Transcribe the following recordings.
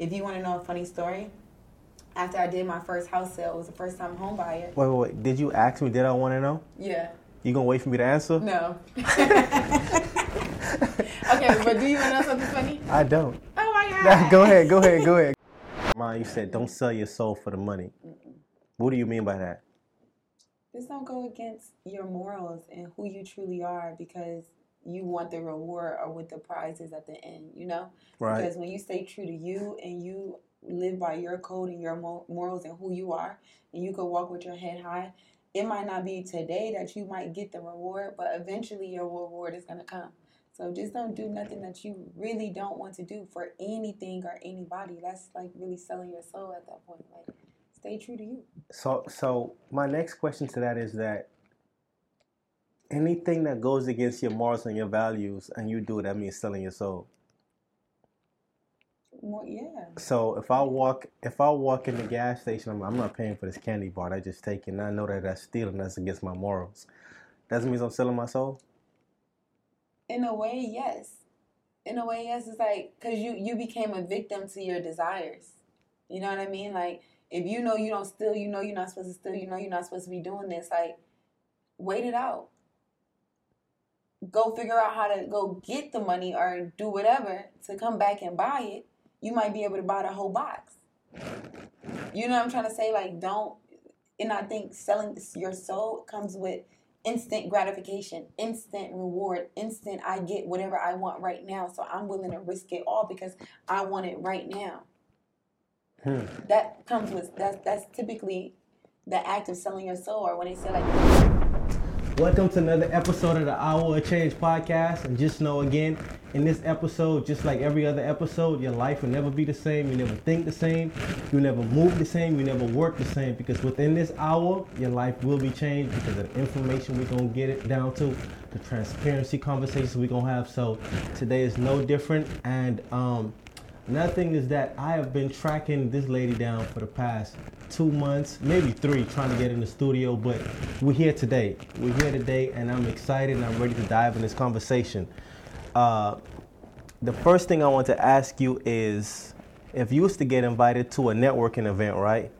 If you want to know a funny story, after I did my first house sale, it was the first time home buyer. Wait, wait, wait. Did you ask me? Did I want to know? Yeah. You gonna wait for me to answer? No. okay, but do you want to know something funny? I don't. Oh my god. go ahead, go ahead, go ahead. Ma, you said don't sell your soul for the money. What do you mean by that? Just don't go against your morals and who you truly are because you want the reward or what the prize is at the end, you know? Right. Because when you stay true to you and you live by your code and your morals and who you are, and you can walk with your head high, it might not be today that you might get the reward, but eventually your reward is going to come. So just don't do nothing that you really don't want to do for anything or anybody. That's like really selling your soul at that point. Like, stay true to you. So, so my next question to that is that anything that goes against your morals and your values, and you do it, that means selling your soul. More, yeah. So if I walk, if I walk in the gas station, I'm, I'm not paying for this candy bar. I just take it, and I know that that's stealing. That's against my morals. Doesn't mean I'm selling my soul. In a way, yes. In a way, yes. It's like because you you became a victim to your desires. You know what I mean? Like if you know you don't steal, you know you're not supposed to steal. You know you're not supposed to be doing this. Like wait it out. Go figure out how to go get the money or do whatever to come back and buy it. You might be able to buy the whole box. You know what I'm trying to say? Like don't. And I think selling your soul comes with instant gratification, instant reward, instant I get whatever I want right now. So I'm willing to risk it all because I want it right now. Hmm. That comes with that's that's typically the act of selling your soul or when they say like Welcome to another episode of the Hour of Change podcast. And just know again, in this episode, just like every other episode, your life will never be the same. You never think the same. You never move the same. You never work the same. Because within this hour, your life will be changed because of the information we're going to get it down to, the transparency conversations we're going to have. So today is no different. And um, another thing is that I have been tracking this lady down for the past two months, maybe three, trying to get in the studio, but we're here today. We're here today, and I'm excited and I'm ready to dive in this conversation. Uh, the first thing I want to ask you is if you was to get invited to a networking event, right?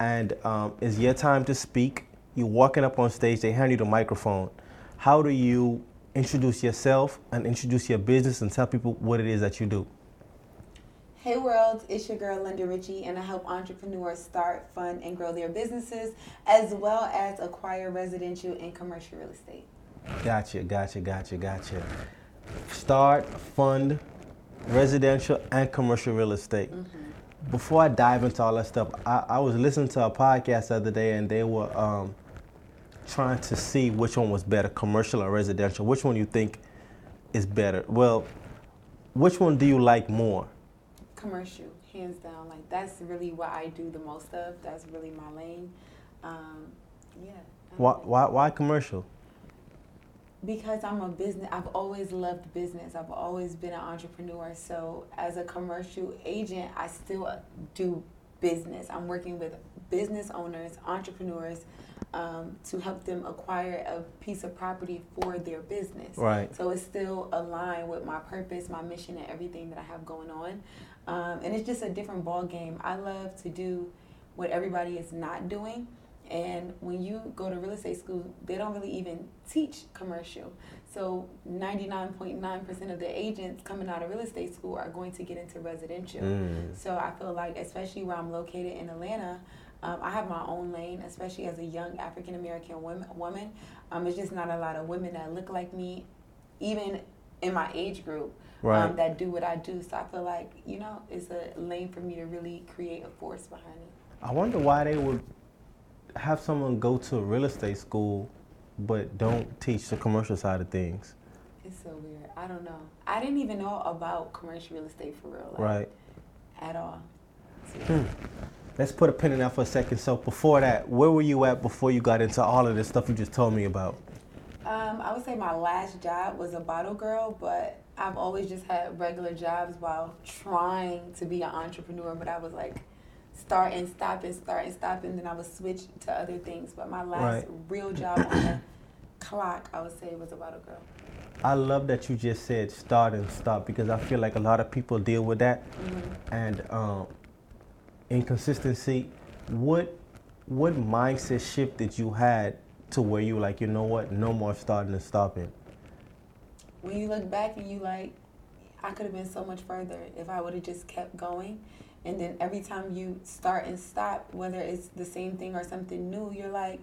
And um, it's your time to speak, you're walking up on stage, they hand you the microphone. How do you introduce yourself and introduce your business and tell people what it is that you do? Hey world, it's your girl Londyn Richie, and I help entrepreneurs start, fund, and grow their businesses, as well as acquire residential and commercial real estate. Gotcha, gotcha, gotcha, gotcha. Start, fund, residential and commercial real estate. Before I dive into all that stuff, I, I was listening to a podcast the other day and they were um, trying to see which one was better, commercial or residential. Which one you think is better? Well, which one do you like more? Commercial, hands down. Like that's really what I do the most of. That's really my lane. Um, yeah. Why, why, why commercial? Because I'm a business, I've always loved business. I've always been an entrepreneur. So, as a commercial agent, I still do business. I'm working with business owners, entrepreneurs, um, to help them acquire a piece of property for their business. Right. So, it's still aligned with my purpose, my mission, and everything that I have going on. Um, and it's just a different ball game. I love to do what everybody is not doing. And when you go to real estate school, they don't really even teach commercial. So 99.9% of the agents coming out of real estate school are going to get into residential. Mm. So I feel like, especially where I'm located in Atlanta, um, I have my own lane, especially as a young African American woman. woman. Um, it's just not a lot of women that look like me, even in my age group, Right. um, that do what I do. So I feel like, you know, it's a lane for me to really create a force behind it. I wonder why they would have someone go to a real estate school but don't teach the commercial side of things. It's so weird. I don't know. I didn't even know about commercial real estate for real, like, Right. At all. Hmm. Let's put a pin in that for a second. So before that, where were you at before you got into all of this stuff you just told me about? Um, I would say my last job was a bottle girl, but I've always just had regular jobs while trying to be an entrepreneur. But I was like start and stop and start and stop, and then I would switch to other things. But my last Right. real job on the clock, I would say, was a bottle girl. I love that you just said start and stop because I feel like a lot of people deal with that Mm-hmm. and um, inconsistency. What what mindset shift did you had to where you like you know what no more starting and stopping? When you look back and you like, I could have been so much further if I would have just kept going. And then every time you start and stop, whether it's the same thing or something new, you're like,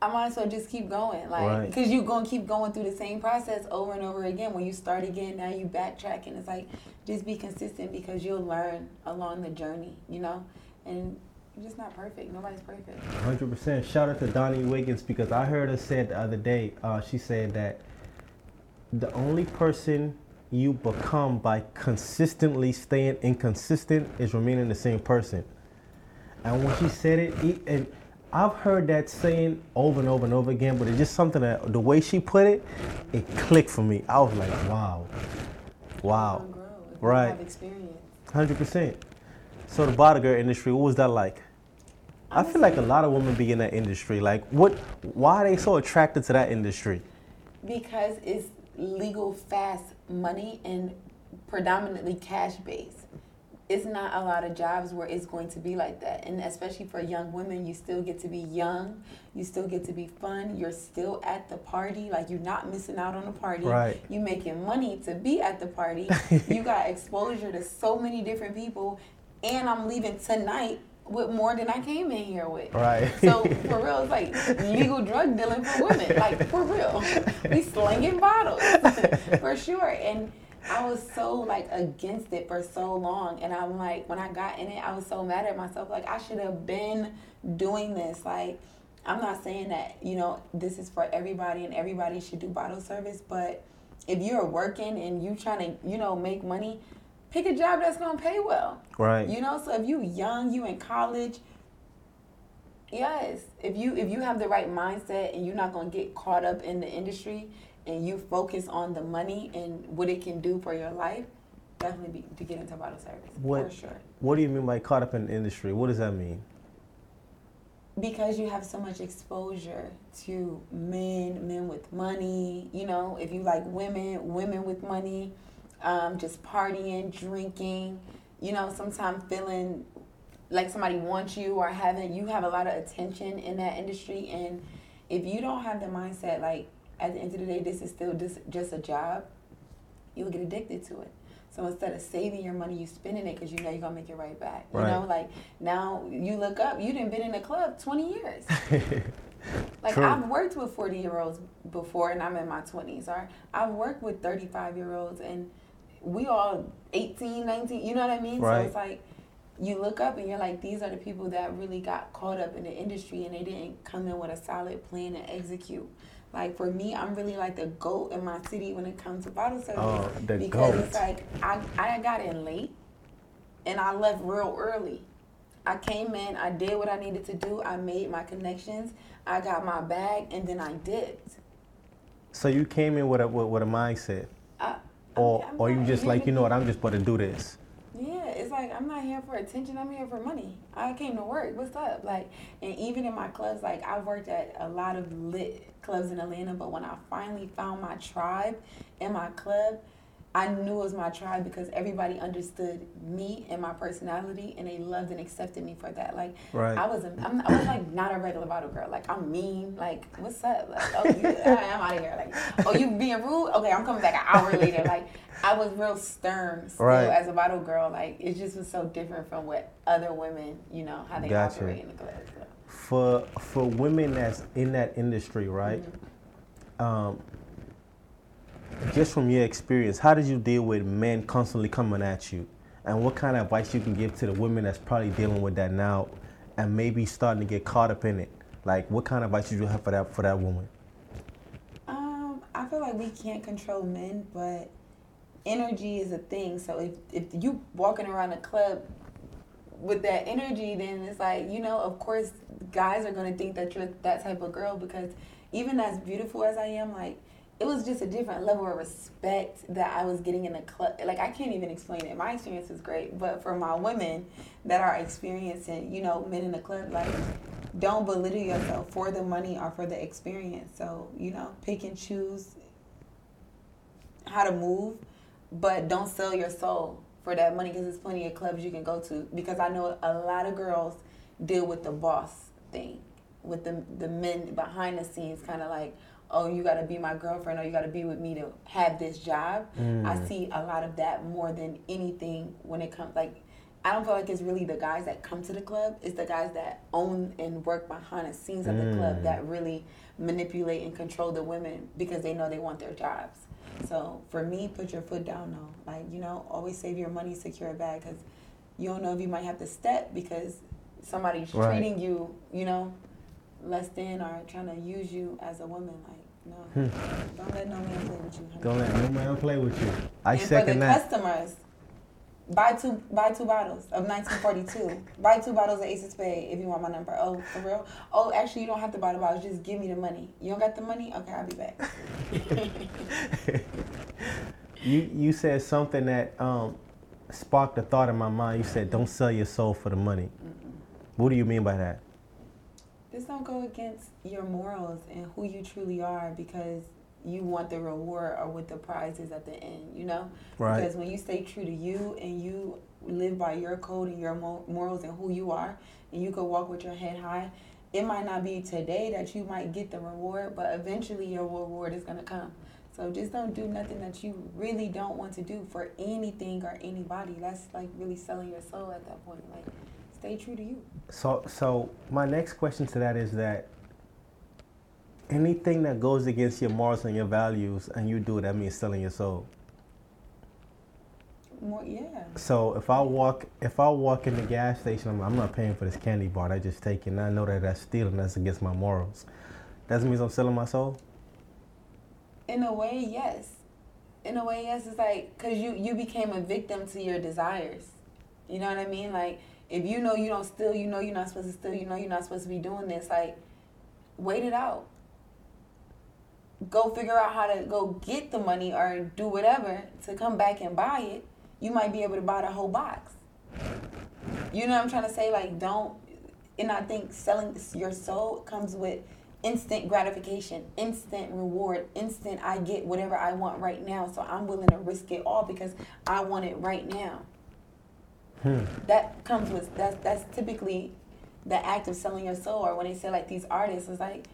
I might as well just keep going, like, Right. because you're gonna keep going through the same process over and over again. When you start again, now you backtrack, and it's like, just be consistent because you'll learn along the journey, you know. And you're just not perfect. Nobody's perfect. Hundred percent. Shout out to Donnie Wiggins because I heard her said the other day. Uh, she said that the only person you become by consistently staying inconsistent is remaining the same person. And when she said it, it and I've heard that saying over and over and over again, but it's just something that the way she put it, it clicked for me. I was like, wow, wow, Everyone grow if Right. Hundred percent. So the bottle girl industry, what was that like? I feel like a lot of women be in that industry. Like, what? Why are they so attracted to that industry? Because it's legal, fast money and predominantly cash based. It's not a lot of jobs where it's going to be like that. And especially for young women, you still get to be young, you still get to be fun, you're still at the party, like you're not missing out on the party. Right. You making money to be at the party. you got exposure to so many different people and I'm leaving tonight with more than I came in here with. Right. So for real, it's like legal drug dealing for women. Like for real, we slinging bottles for sure. And I was so like against it for so long, and I'm like, when I got in it, I was so mad at myself. Like I should have been doing this. Like I'm not saying that you know this is for everybody and everybody should do bottle service, but if you're working and you trying to you know make money, pick a job that's gonna pay well. Right. You know, so if you young, you in college, yes. If you if you have the right mindset and you're not gonna get caught up in the industry and you focus on the money and what it can do for your life, definitely be, to get into bottle service What- for sure. What do you mean by caught up in the industry? What does that mean? because you have so much exposure to men, men with money, you know, if you like women, women with money, um, just partying, drinking, you know, sometimes feeling like somebody wants you or having, you have a lot of attention in that industry. And if you don't have the mindset, like, at the end of the day, this is still just, just a job, you'll get addicted to it. So instead of saving your money, you spending it because you know you're gonna make it right back. You know, like now you look up, you didn't been in the club 20 years. Like True. I've worked with 40 year olds before, and I'm in my 20s. Or I've worked with 35 year olds, and we all 18, 19. You know what I mean? Right. So it's like you look up and you're like, these are the people that really got caught up in the industry, and they didn't come in with a solid plan and execute. Like for me, I'm really like the goat in my city when it comes to bottle service Oh, the because goat. it's like I I got in late, and I left real early. I came in, I did what I needed to do, I made my connections, I got my bag, and then I dipped. So you came in with a with, with a mindset, I, or I'm or you just like you know what I'm just about to do this. Yeah, it's like I'm not here for attention. I'm here for money. I came to work. What's up? Like, and even in my clubs, like I've worked at a lot of lit clubs in Atlanta, but when I finally found my tribe in my club, I knew it was my tribe because everybody understood me and my personality, and they loved and accepted me for that. Like, Right. I was, a, I'm, I was like not a regular bottle girl. Like, I'm mean. Like, what's up? Like, oh, you, I'm out of here. Like, oh, you being rude? Okay, I'm coming back an hour later. Like, I was real stern still Right. as a bottle girl. Like, it just was so different from what other women, you know, how they Gotcha. operate in the club. So. For for women that's in that industry, right? Um, just from your experience, how did you deal with men constantly coming at you? And what kind of advice you can give to the women that's probably dealing with that now and maybe starting to get caught up in it? Like what kind of advice would you have for that for that woman? Um, I feel like we can't control men, but energy is a thing. So if if you walking around a club with that energy, then it's like you know, of course, guys are gonna think that you're that type of girl because even as beautiful as I am, like it was just a different level of respect that I was getting in the club. Like I can't even explain it. My experience was great, but for my women that are experiencing, you know, men in the club, like don't belittle yourself for the money or for the experience. So you know, pick and choose how to move, but don't sell your soul for that money because there's plenty of clubs you can go to. Because I know a lot of girls deal with the boss thing, with the the men behind the scenes, kind of like, oh, you got to be my girlfriend or you got to be with me to have this job. Mm. I see a lot of that more than anything when it comes like. I don't feel like it's really the guys that come to the club. It's the guys that own and work behind the scenes of the club Mm. that really manipulate and control the women because they know they want their jobs. So for me, put your foot down though. Like you know, always save your money, secure a bag because you don't know if you might have to step because somebody's Right. treating you, you know, less than or trying to use you as a woman. Like no, don't let no man play with you. honey. Hmm. Don't let no man play with you. I and for the second that. customers, buy two buy two bottles of 1942. buy two bottles of Ace of Spade if you want my number. Oh, for real? Oh, actually, you don't have to buy the bottles. Just give me the money. You don't got the money? Okay, I'll be back. You you said something that um, sparked a thought in my mind. You said, "Don't sell your soul for the money." What do you mean by that? Just don't go against your morals and who you truly are because you want the reward or what the prize is at the end, you know? Right. Because when you stay true to you and you live by your code and your morals and who you are, and you can walk with your head high, it might not be today that you might get the reward, but eventually your reward is going to come. So just don't do nothing that you really don't want to do for anything or anybody. That's like really selling your soul at that point. Like, stay true to you. So so my next question to that is that anything that goes against your morals and your values, and you do it, that means selling your soul. More, yeah. So if I walk if I walk in the gas station, I'm, I'm not paying for this candy bar. I just take it, and I know that that's stealing. That's against my morals. That means I'm selling my soul. In a way, yes. In a way, yes. It's like because you you became a victim to your desires. You know what I mean? Like if you know you don't steal, you know you're not supposed to steal. You know you're not supposed to be doing this. Like wait it out. Go figure out how to go get the money or do whatever to come back and buy it. You might be able to buy the whole box. You know what I'm trying to say? Like don't. And I think selling your soul comes with instant gratification, instant reward, instant I get whatever I want right now. So I'm willing to risk it all because I want it right now. Hmm. That comes with that's that's typically the act of selling your soul. Or when they say like these artists, it's like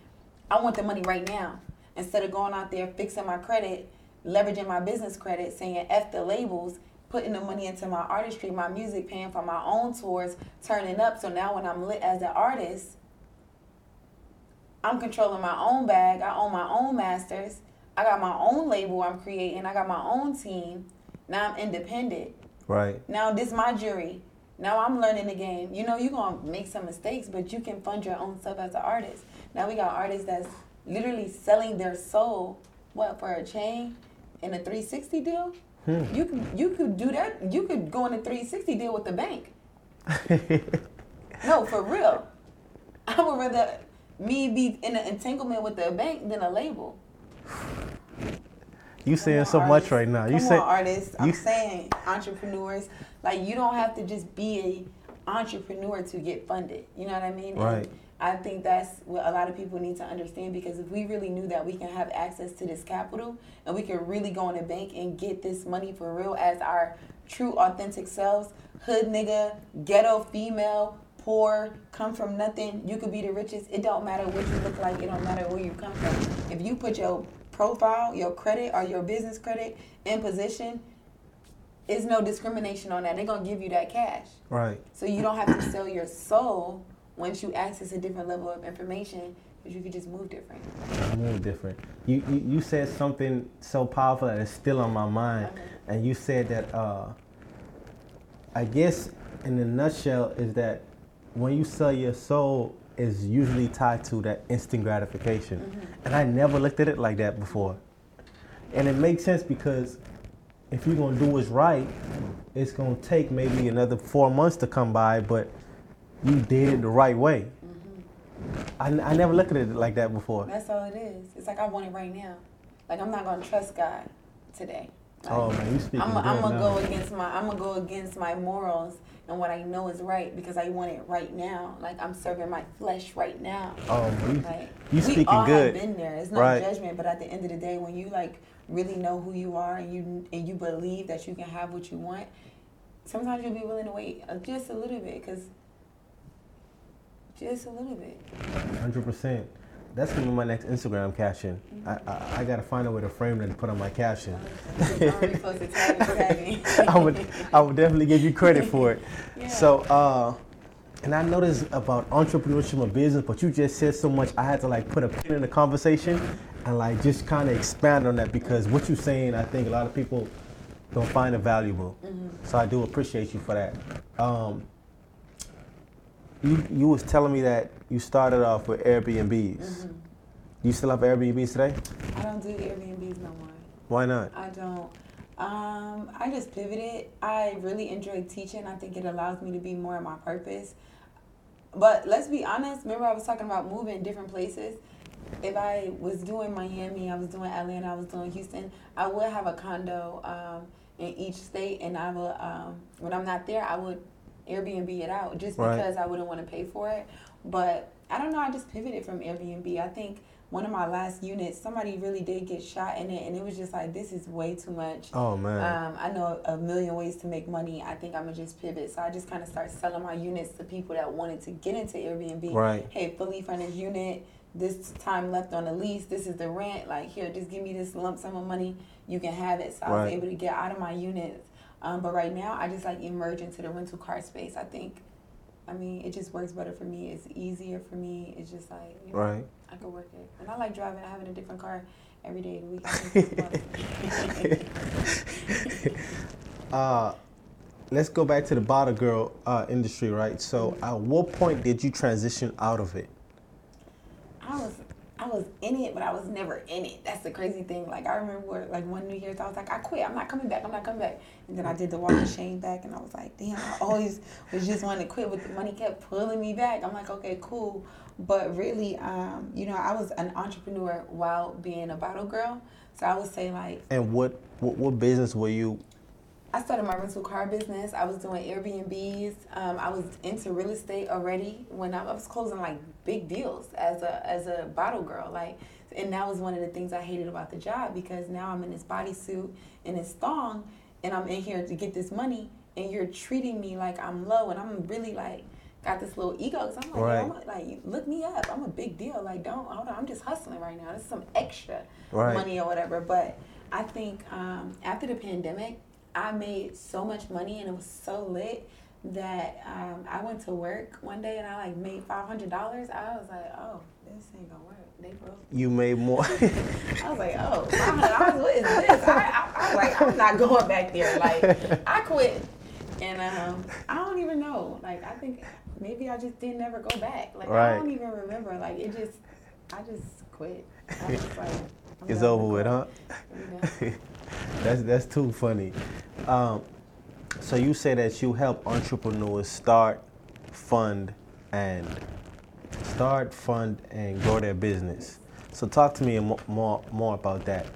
I want the money right now instead of going out there fixing my credit, leveraging my business credit, saying f the labels. Putting the money into my artistry, my music, paying for my own tours, turning up. So now when I'm lit as an artist, I'm controlling my own bag. I own my own masters. I got my own label I'm creating. I got my own team. Now I'm independent. Right. Now this my jury. Now I'm learning the game. You know, you're gonna make some mistakes, but you can fund your own stuff as an artist. Now we got artists that's literally selling their soul, what, for a chain and a 360 deal? Hmm. You could you could do that. You could go in a 360 deal with the bank. No, for real. I would rather me be in an entanglement with the bank than a label. You saying so much right now. You say artists. I'm you- saying entrepreneurs. Like you don't have to just be a entrepreneur to get funded. You know what I mean? Right. And I think that's what a lot of people need to understand because if we really knew that we can have access to this capital and we can really go in the bank and get this money for real as our true authentic selves, hood nigga, ghetto female, poor, come from nothing, you could be the richest. It don't matter what you look like, it don't matter where you come from. If you put your profile, your credit or your business credit in position, it's no discrimination on that. They're gonna give you that cash. right. So you don't have to sell your soul once you access a different level of information, because you could just move different. Move different. You, you you said something so powerful that is still on my mind, Okay. and you said that uh, I guess in a nutshell is that when you sell your soul is usually tied to that instant gratification, mm-hmm. and I never looked at it like that before, and it makes sense because if you're gonna do what's right, it's gonna take maybe another four months to come by, but you did it the right way. Mm-hmm. I, I never looked at it like that before. That's all it is. It's like I want it right now. Like I'm not gonna trust God today. Oh, like, oh man, you speaking I'm good gonna go against my I'm gonna go against my morals and what I know is right because I want it right now. Like I'm serving my flesh right now. Oh, you, Like you we speaking all good. have been there. It's not Right. judgment, but at the end of the day, when you like really know who you are and you and you believe that you can have what you want, sometimes you'll be willing to wait just a little bit, cause just a little bit. Hundred percent. That's gonna be my next Instagram caption. I, I I gotta find a way to frame it and put on my caption. I'm already supposed to tag, tag me. I would I would definitely give you credit for it. Yeah. So uh and I noticed about entrepreneurship and business, but you just said so much I had to like put a pin in the conversation and like just kind of expand on that because what you're saying I think a lot of people don't find it valuable. So I do appreciate you for that. Um you you was telling me that you started off with Airbnbs. You still have Airbnbs today? I don't do Airbnbs no more. Why not? I don't. Um, I just pivoted. I really enjoy teaching. I think it allows me to be more in my purpose. But let's be honest. Remember, I was talking about moving different places. If I was doing Miami, I was doing Atlanta, I was doing Houston, I would have a condo um, in each state, and I would, um, when I'm not there, I would Airbnb it out just Right. because I wouldn't want to pay for it. But I don't know. I just pivoted from Airbnb. I think one of my last units, somebody really did get shot in it, and it was just like, this is way too much. Oh man. Um, I know a million ways to make money. I think I'm gonna just pivot. So I just kind of start selling my units to people that wanted to get into Airbnb. Right. Hey, fully furnished unit. This time left on the lease. This is the rent. Like here, just give me this lump sum of money. You can have it. So I was able to get out of my units. Um, but right now, I just like emerge into the rental car space. I think. I mean, it just works better for me. It's easier for me. It's just like you know, Right. I can work it, and I like driving. having a different car every day of the week. I think it's fun. Uh, let's go back to the bottle girl uh, industry, right? So, at what point did you transition out of it? I was I was in it, but I was never in it. That's the crazy thing. Like I remember, like one New Year's, I was like, I quit. I'm not coming back. I'm not coming back. And then I did the walk of shame back, and I was like, damn. I always was just wanting to quit, but the money kept pulling me back. I'm like, okay, cool. But really, um, you know, I was an entrepreneur while being a bottle girl. So I would say like And what what, what business were you? I started my rental car business. I was doing Airbnbs. Um, I was into real estate already when I, I was closing like big deals as a as a bottle girl. Like, and that was one of the things I hated about the job because now I'm in this bodysuit and this thong, and I'm in here to get this money, and you're treating me like I'm low, and I'm really like got this little ego. Cause I'm like, Right. I'm a, like, look me up. I'm a big deal. Like, don't hold on. I'm just hustling right now. This is some extra Right. money or whatever. But I think um, after the pandemic, I made so much money and it was so lit that um, I went to work one day and I like made five hundred dollars. I was like, oh, this ain't gonna work. They broke. You made more. I was like, oh, five hundred dollars. What is this? I, I, I was like, I'm not going back there. Like, I quit, and um, I don't even know. Like, I think maybe I just didn't ever go back. Like, Right. I don't even remember. Like, it just, I just quit. I was like, it's over with, with huh? That's that's too funny. Um, so you say that you help entrepreneurs start, fund, and start, fund, and grow their business. So talk to me mo- more more about that.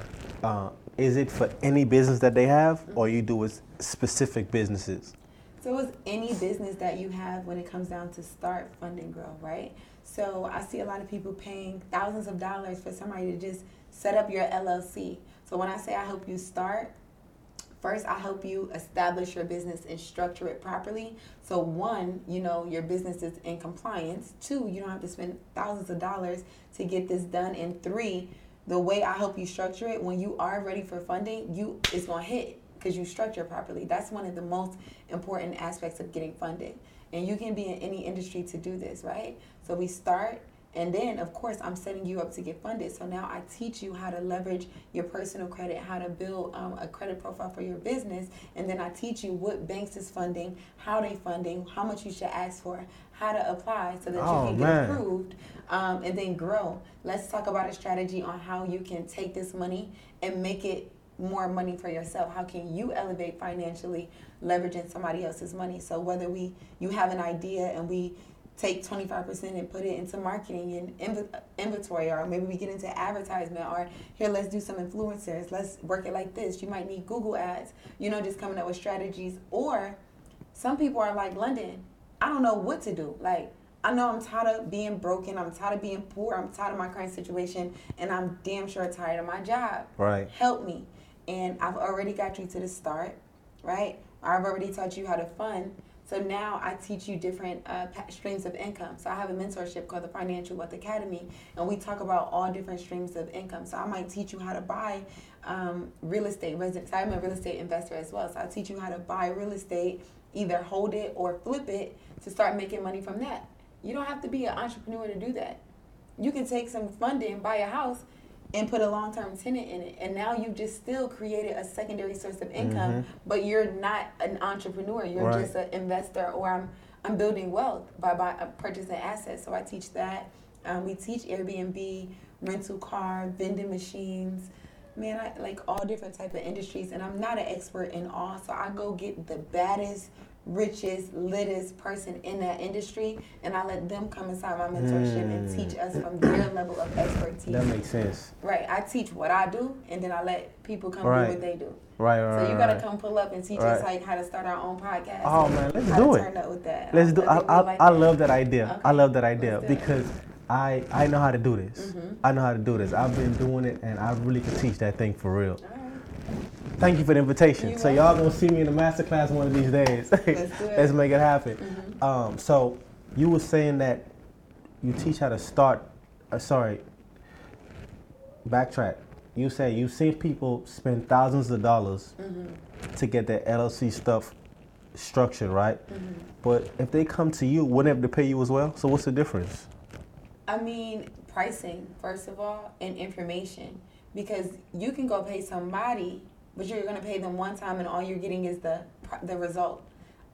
Uh, is it for any business that they have, or you do with specific businesses? So it's any business that you have when it comes down to start, fund, and grow, right? So I see a lot of people paying thousands of dollars for somebody to just set up your LLC. So when I say I help you start, first I help you establish your business and structure it properly. So one, you know, your business is in compliance. Two, you don't have to spend thousands of dollars to get this done. And three, the way I help you structure it, when you are ready for funding, you it's gonna hit because you structure properly. That's one of the most important aspects of getting funded. And you can be in any industry to do this, right? So we start and then, of course, I'm setting you up to get funded. So now I teach you how to leverage your personal credit, how to build um, a credit profile for your business, and then I teach you what banks is funding, how they funding, how much you should ask for, how to apply so that Oh, you can man. get approved, um, and then grow. Let's talk about a strategy on how you can take this money and make it more money for yourself. How can you elevate financially, leveraging somebody else's money? So whether we you have an idea and we take 25% and put it into marketing and inv- inventory or maybe we get into advertisement or here let's do some influencers. Let's work it like this. You might need google ads you know just coming up with strategies. Or some people are like Londyn i don't know what to do. Like i know i'm tired of being broken i'm tired of being poor i'm tired of my current situation and i'm damn sure tired of my job. Right. help me. And i've already got you to the start right? I've already taught you how to fund so now I teach you different uh, streams of income. So I have a mentorship called the Financial Wealth Academy, and we talk about all different streams of income. So I might teach you how to buy um, real estate. Residence. I'm a real estate investor as well. So I teach you how to buy real estate, either hold it or flip it to start making money from that. You don't have to be an entrepreneur to do that. You can take some funding, buy a house, and put a long term tenant in it. And now you've just still created a secondary source of income, Mhm. but you're not an entrepreneur. You're Right. just an investor, or I'm, I'm building wealth by, by uh, purchasing assets. So I teach that. Um, we teach Airbnb, rental car, vending machines. Man, I like all different type of industries, and I'm not an expert in all. So I go get the baddest, richest, littest person in that industry, and I let them come inside my mentorship and Mm. teach us from their level of expertise. That makes sense. Right. I teach what I do, and then I let people come Right. do what they do. Right, right. So you right, gotta right. come pull up and teach us like how to start our own podcast. Oh man, let's how do to it. Turn up with that. Let's do. I, I, like I love that idea. I love that idea because I I know how to do this. Mhm. I know how to do this. I've been doing it, and I really can teach that thing for real. Thank you for the invitation. You're so y'all gonna see me in the master class one of these days. Let's do it. Let's make it happen. Mhm. Um, so you were saying that you teach how to start. Uh, sorry. Backtrack. You say you've seen people spend thousands of dollars Mhm. to get their LLC stuff structured, right? Mhm. But if they come to you, wouldn't they have to pay you as well? So what's the difference? I mean, pricing, first of all, and information. Because you can go pay somebody, but you're going to pay them one time and all you're getting is the, the result.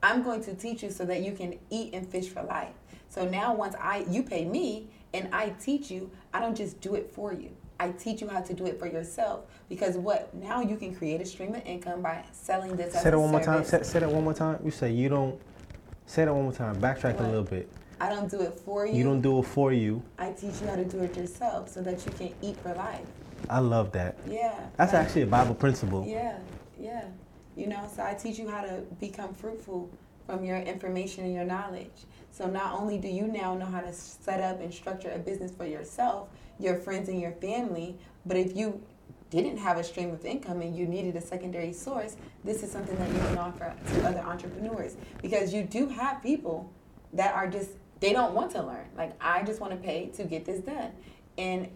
I'm going to teach you so that you can eat and fish for life. So now once I you pay me and I teach you, I don't just do it for you. I teach you how to do it for yourself because what now you can create a stream of income by selling this Say that one more time. Say, say that one more time. You say you don't. Say that one more time. Backtrack a little bit. I don't do it for you. You don't do it for you. I teach you how to do it yourself so that you can eat for life. I love that. Yeah. That's like- actually a Bible principle. Yeah, yeah. You know, so I teach you how to become fruitful from your information and your knowledge. So not only do you now know how to set up and structure a business for yourself, your friends, and your family, but if you didn't have a stream of income and you needed a secondary source, this is something that you can offer to other entrepreneurs because you do have people that are just they don't want to learn. Like I just want to pay to get this done. And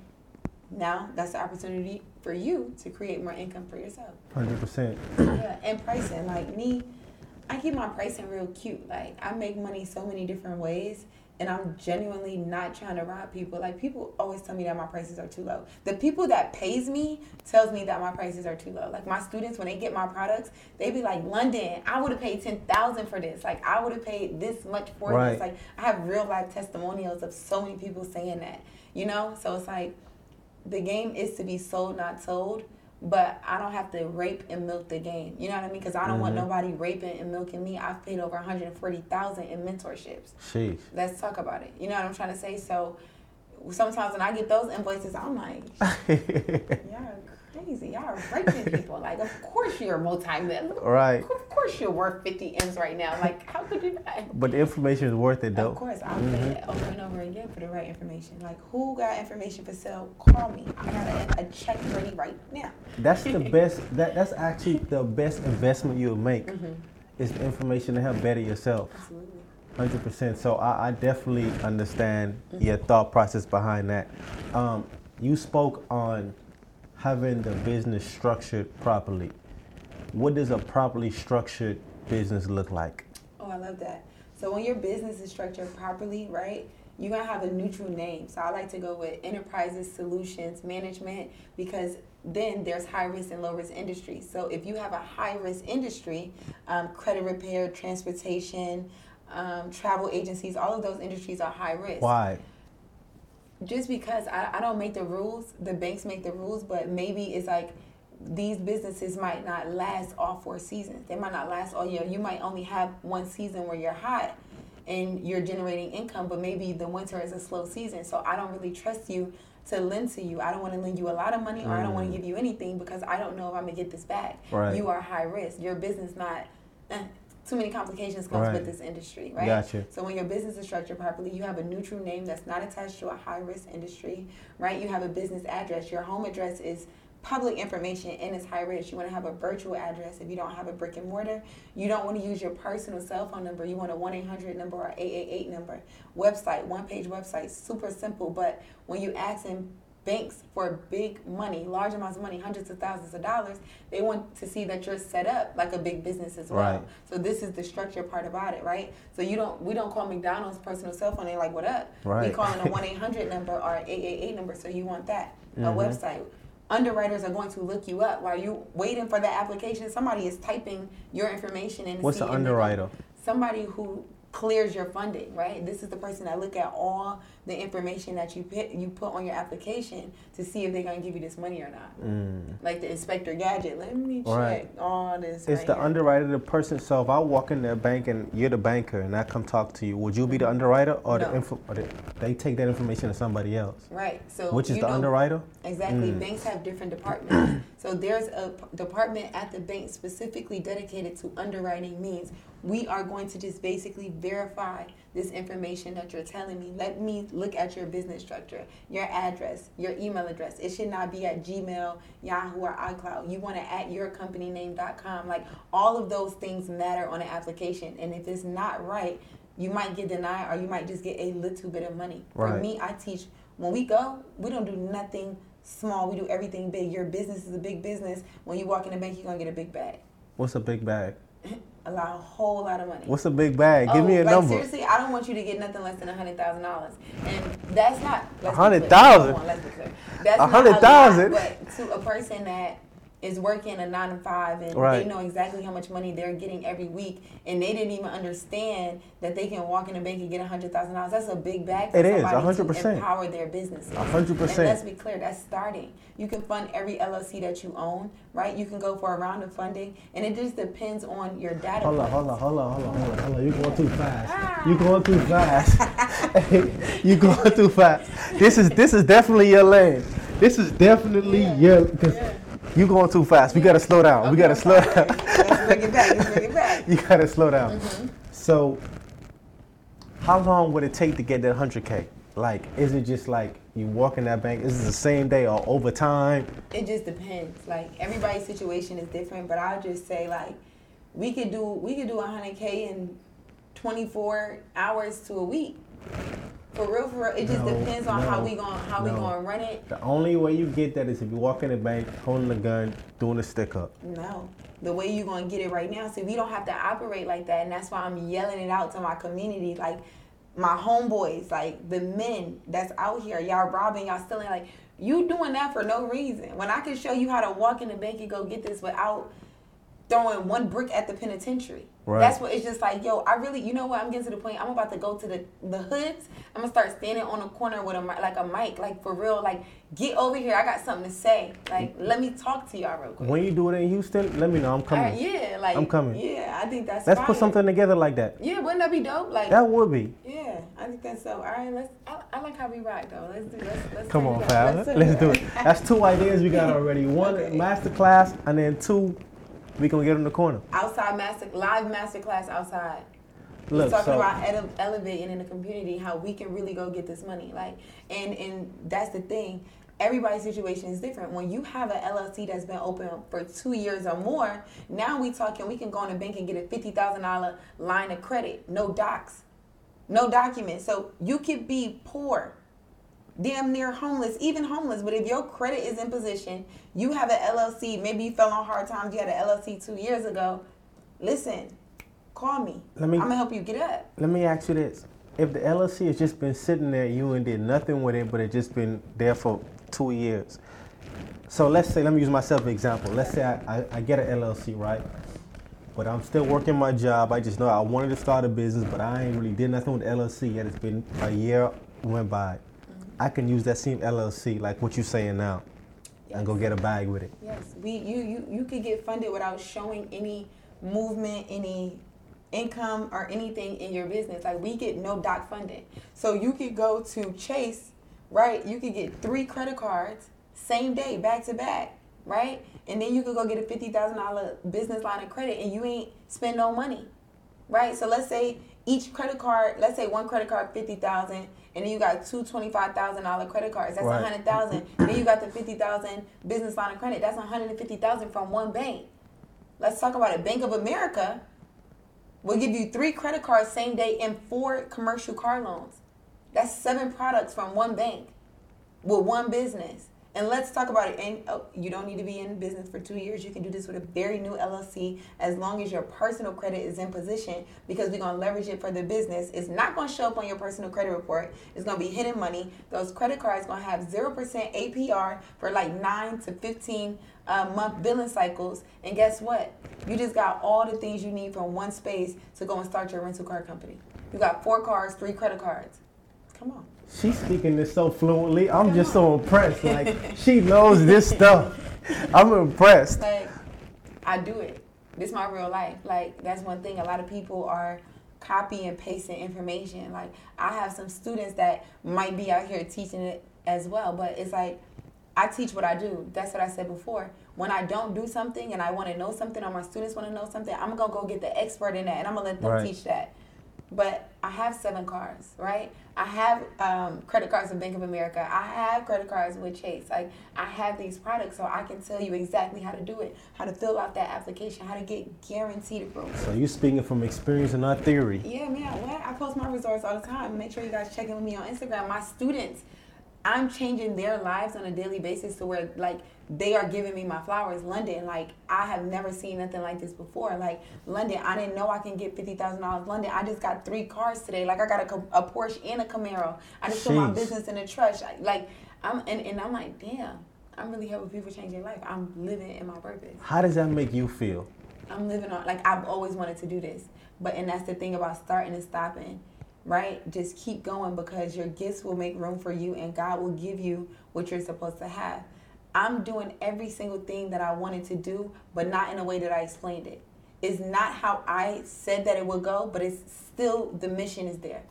now that's the opportunity for you to create more income for yourself. Hundred percent. Yeah, and pricing. Like me, I keep my pricing real cute. Like I make money so many different ways, and I'm genuinely not trying to rob people. Like people always tell me that my prices are too low. The people that pays me tells me that my prices are too low. Like my students, when they get my products, they be like, "Londyn, I would have paid ten thousand for this. Like I would have paid this much for Right. this." Like I have real life testimonials of so many people saying that. You know, so it's like the game is to be sold, not told. But I don't have to rape and milk the game. You know what I mean? Because I don't want Mhm. nobody raping and milking me. I've paid over 140,000 in mentorships. Sheesh. Let's talk about it. You know what I'm trying to say? So sometimes when I get those invoices, I'm like, are crazy. Y'all are raping people. Like, of course you're multi-million. right. Of course you're worth 50 M's right now. Like, how could you not? But the information is worth it though. Of course, I'll Mhm. pay it over and over again for the right information. Like, who got information for sale? Call me. I got a, a check ready right now. That's the best. That that's actually the best investment you'll make. Mm-hmm. Is information to help better yourself. Absolutely. Hundred percent. So I, I definitely understand Mm-hmm. your thought process behind that. Um, you spoke on having the business structured properly. What does a properly structured business look like? Oh, I love that. So when your business is structured properly, right, you're gonna have a neutral name. So I like to go with enterprises, solutions, management, because then there's high risk and low risk industries. So if you have a high risk industry, um, credit repair, transportation, um, travel agencies, all of those industries are high risk. Why? Just because I, I don't make the rules, the banks make the rules, but maybe it's like these businesses might not last all four seasons. They might not last all year. You might only have one season where you're hot. and you're generating income, but maybe the winter is a slow season. So I don't really trust you to lend to you. I don't want to lend you a lot of money or I don't want to give you anything because I don't know if I'm gonna get this back. Right. You are high risk. Your business not eh, too many complications comes Right. with this industry, right? Gotcha. So when your business is structured properly, you have a neutral name that's not attached to a high risk industry, right? You have a business address. Your home address is public information and it's high risk. You want to have a virtual address if you don't have a brick and mortar. You don't want to use your personal cell phone number. You want a 1 800 number or 888 number. Website, one page website, super simple. But when you ask in banks for big money, large amounts of money, hundreds of thousands of dollars, they want to see that you're set up like a big business as well. Right. So this is the structure part about it, right? So you don't we don't call McDonald's personal cell phone. They're like, what up? Right. We calling a one eight hundred number or an eight eight eight number. So you want that a Mhm. website. Underwriters are going to look you up while you waiting for that application. Somebody is typing your information in. What's an if they can- underwriter? Somebody who clears your funding, right? This is the person that look at all the information that you put you put on your application to see if they're gonna give you this money or not. Mm. Like the Inspector Gadget. Let me check Right. all this. It's right the here. underwriter the person? So if I walk in their bank and you're the banker and I come talk to you, would you be the underwriter or the info? Or the, they take that information to somebody else, Right. So which is the know- underwriter? Exactly. Mm. Banks have different departments. so there's a p- department at the bank specifically dedicated to underwriting means we are going to just basically verify this information that you're telling me. Let me look at your business structure, your address, your email address. It should not be at Gmail, Yahoo, or iCloud. You want to at yourcompanyname.com. Like all of those things matter on an application. And if it's not right, you might get denied or you might just get a little bit of money. For Right. me, I teach when we go, we don't do nothing small. We do everything big. Your business is a big business. When you walk in the bank, you're gonna get a big bag. What's a big bag? A lot, a whole lot of money. What's a big bag? Give Oh, me a like, number. Seriously, I don't want you to get nothing less than a hundred thousand dollars, and that's not clear. hundred thousand? Come on, Let's be clear. That's A hundred thousand? But to a person that is working a nine to five and Right. they know exactly how much money they're getting every week, and they didn't even understand that they can walk in the bank and get a hundred thousand dollars. That's a big bag for It is, hundred percent. empower their business. hundred percent. let's be clear, that's starting. You can fund every LLC that you own, right? You can go for a round of funding, and it just depends on your data. Hold on, hold on, hold on, hold on, hold on, hold on. You're going too fast. Ah. You're going too fast. You're going too fast. This is this is definitely your lane. This is definitely your because Yeah. You going too fast. We gotta slow down. we gotta slow down. Let's bring it back. Let's bring it back. you gotta slow down. Mm-hmm. So, how long would it take to get that hundred k? Like, is it just like you walk in that bank? Is it the same day or over time? It just depends. Like everybody's situation is different, but I'll just say like we could do we could do hundred k in twenty four hours to a week. For real, for real. It just No, depends on how we going how we no. gonna run it. The only way you get that is if you walk in the bank holding a gun, doing a stick up. No. The way you gonna get it right now. See, we don't have to operate like that, and that's why I'm yelling it out to my community, like my homeboys, like the men that's out here, y'all robbing, y'all stealing, like you doing that for no reason. When I can show you how to walk in the bank and go get this without throwing one brick at the penitentiary. Right. That's what it's just like, yo, I really, you know what? I'm getting to the point. I'm about to go to the the hoods. I'm gonna start standing on a corner with a like a mic, like for real. Like, get over here. I got something to say. Like, let me talk to y'all real quick. When you do it in Houston, let me know. I'm coming. right, yeah, like I'm coming. Yeah, I think that's. Let's put something together like that. Yeah, wouldn't that be dope? Like, That would be. yeah, I think that's so. All right, let's. I, I like how we rock though. Let's do. Let's. let's Come on, up. pal. Let's do it. That's two ideas we got already. One Okay. master class, and then two, we gonna get in the corner. outside master live master class outside. Look, talking so about ele- elevating in the community how we can really go get this money. Like, and and that's the thing. Everybody's situation is different. When you have an LLC that's been open for two years or more, now we talking. We can go in the bank and get a fifty thousand dollar line of credit, no docs, no documents. So you could be poor, damn near homeless, even homeless. But if your credit is in position, you have an LLC. Maybe you fell on hard times. You had an LLC two years ago. Listen, call me. Let me- I'm gonna help you get up. let me ask you this: If the LLC has just been sitting there, you and did nothing with it, but it just been there for two years. So let's say, let me use myself as an example. Let's say I, I, I get an LLC, right? But I'm still working my job. I just know I wanted to start a business, but I ain't really did nothing with the LLC yet. It's been a year went by. I can use that same LLC, like what you're saying now, and go get a bag with it. Yes, we you you you could get funded without showing any movement, any income or anything in your business. Like we get no doc funding. So you could go to Chase, right? You could get three credit cards same day, back to back, right? And then you could go get a fifty thousand dollar business line of credit and you ain't spend no money. Right? So let's say each credit card, let's say one credit card fifty thousand, and then you got two twenty five thousand dollar credit cards. That's a Right. hundred thousand. then you got the fifty thousand business line of credit. That's one hundred and fifty thousand from one bank. Let's talk about it. Bank of America will give you three credit cards same day and four commercial car loans. That's seven products from one bank with one business. And let's talk about it. And oh, you don't need to be in business for two years. You can do this with a very new LLC as long as your personal credit is in position because we're going to leverage it for the business. It's not going to show up on your personal credit report. It's going to be hidden money. Those credit cards going to have 0% APR for like 9 to 15 uh, month billing cycles. And guess what? You just got all the things you need from one space to go and start your rental car company. You got four cars, three credit cards. Come on. She's speaking this so fluently. I'm just so impressed. Like she knows this stuff. I'm impressed. like I do it. This my real life. Like that's one thing. A lot of people are copy and pasting information. Like I have some students that might be out here teaching it as well, but it's like I teach what I do. That's what I said before. When I don't do something and I want to know something, or my students want to know something, I'm gonna go get the expert in that, and I'm gonna let them Right. teach that. But I have seven cars, right? I have um, credit cards with Bank of America. I have credit cards with Chase. Like I have these products, so I can tell you exactly how to do it, how to fill out that application, how to get guaranteed approval. So you're speaking from experience and not theory. Yeah, man. What? I post my results all the time. Make sure you guys check in with me on Instagram. My students, I'm changing their lives on a daily basis to where like they are giving me my flowers. Londyn, like I have never seen nothing like this before. Like Londyn, I didn't know I can get fifty thousand dollars. Londyn, I just got three cars today. Like I got a, a Porsche and a Camaro. I just put my business in a trust. Like I'm and, and I'm like, damn. I'm really helping people change their life. I'm living in my purpose. How does that make you feel? I'm living on like I've always wanted to do this. But and that's the thing about starting and stopping, right? Just keep going because your gifts will make room for you and God will give you what you're supposed to have. I'm doing every single thing that I wanted to do, but not in a way that I explained it. It's not how I said that it would go, but it's still the mission is there.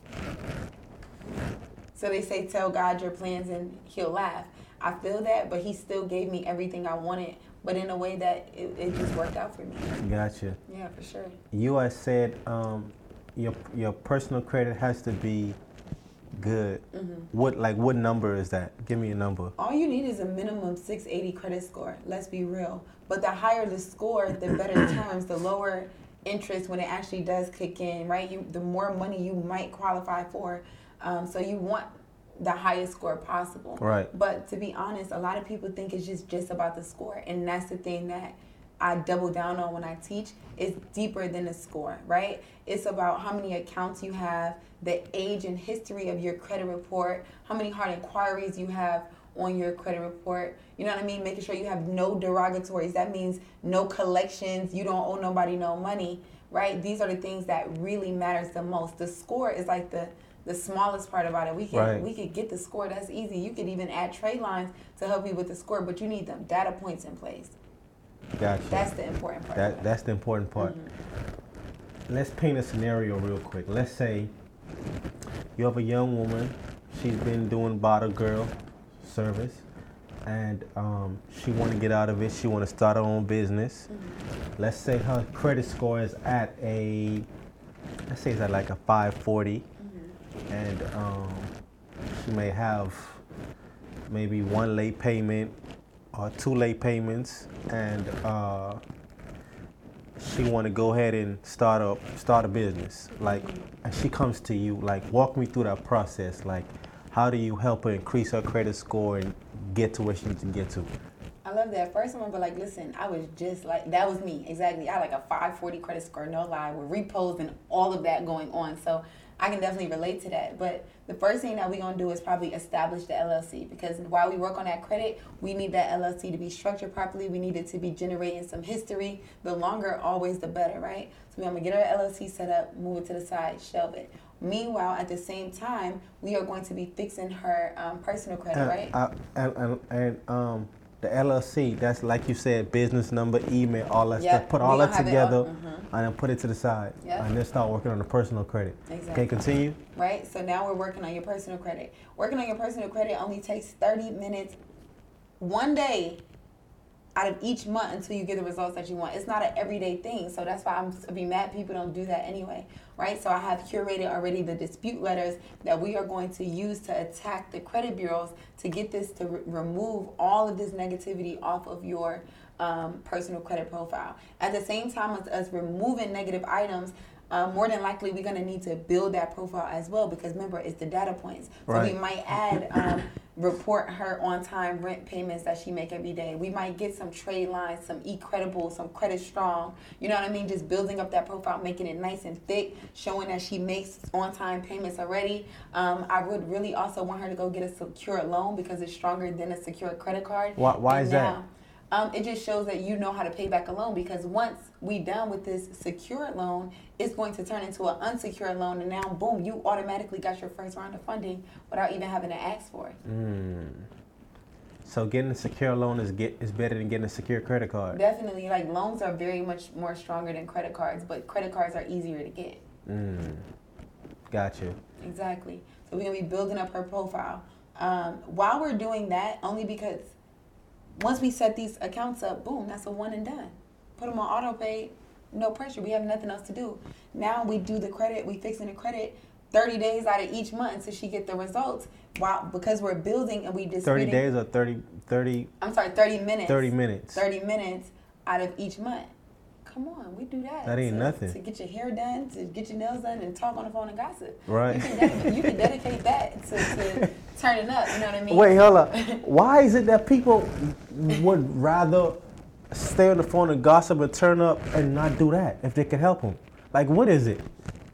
So they say, tell God your plans and he'll laugh. I feel that, but he still gave me everything I wanted, but in a way that it, it just worked out for me. Gotcha. Yeah, for sure. You had said um, your your personal credit has to be good. Mm-hmm. What like what number is that? Give me a number. All you need is a minimum 680 credit score. Let's be real. But the higher the score, the better terms, the lower interest when it actually does kick in, right? You the more money you might qualify for. Um, so you want the highest score possible. Right. But to be honest, a lot of people think it's just just about the score, and that's the thing that I double down on when I teach. It's deeper than a score, right? It's about how many accounts you have, the age and history of your credit report, how many hard inquiries you have on your credit report. You know what I mean? Making sure you have no derogatories. That means no collections. You don't owe nobody no money, right? These are the things that really matters the most. The score is like the the smallest part about it. We can Right. we could get the score. That's easy. You could even add trade lines to help you with the score, but you need them data points in place. Gotcha. That's the important part. that that's the important part. Mm-hmm. Let's paint a scenario real quick. Let's say you have a young woman. She's been doing bottle girl service, and um, she want to get out of it. She want to start her own business. Mm-hmm. Let's say her credit score is at a, let's say it's at like a 540, Mm-hmm. and um, she may have maybe one late payment or two late payments, and uh, she want to go ahead and start up start a business. Like, and she comes to you, like, walk me through that process. Like, how do you help her increase her credit score and get to where she needs to get to? I love that. First, gonna be like, listen, I was just like that was me exactly. I had like a 540 credit score, no lie, with repos and all of that going on. So I can definitely relate to that. But the first thing that we're gonna do is probably establish the LLC because while we work on that credit, we need that LLC to be structured properly. We need it to be generating some history. The longer, always the better, right? So we're gonna get our LLC set up, move it to the side, shelve it. Meanwhile, at the same time, we are going to be fixing her um, personal credit, And, right? I, and, and, and um, the LLC, that's like you said, business number, email, all that Yep, stuff. Put all that together all- mhm. and then put it to the side. Yep. And then start working on the personal credit. Exactly. Okay, continue. right? So now we're working on your personal credit. Working on your personal credit only takes 30 minutes one day out of each month until you get the results that you want. It's not an everyday thing. So that's why I'm be mad people don't do that anyway, right? So I have curated already the dispute letters that we are going to use to attack the credit bureaus to get this to re- remove all of this negativity off of your um, personal credit profile. At the same time as us removing negative items, uh, more than likely we're going to need to build that profile as well because remember it's the data points. So Right. we might add um, report her on time rent payments that she make every day. We might get some trade lines some eCredable some credit strong. You know what i mean? Just building up that profile making it nice and thick showing that she makes on time payments already. Um, i would really also want her to go get a secured loan because it's stronger than a secured credit card. Why- why is that? um, it just shows that you know how to pay back a loan because once we done with this secured loan, it's going to turn into an unsecured loan, and now boom, you automatically got your first round of funding without even having to ask for it. Mm. So getting a secure loan is get is better than getting a secure credit card. Definitely, like loans are very much more stronger than credit cards, but credit cards are easier to get. Mm. Got you. Exactly. So we're gonna be building up her profile. Um, while we're doing that, only because once we set these accounts up, boom, that's a one and done. Put them on auto pay, no pressure. We have nothing else to do. Now we do the credit. We fixing the credit. Thirty days out of each month until she get the results. While because we're building and we just 30 days or 30, 30, I'm sorry, thirty minutes. 30 minutes. 30 minutes out of each month. Come on, we do that. That ain't to, nothing. To get your hair done, to get your nails done, and talk on the phone and gossip. Right. You can, dedicate, you can dedicate that to, to turning up. You know what I mean? Wait, hold up. Why is it that people would rather stay on the phone and gossip and turn up and not do that if they could help them? Like, what is it?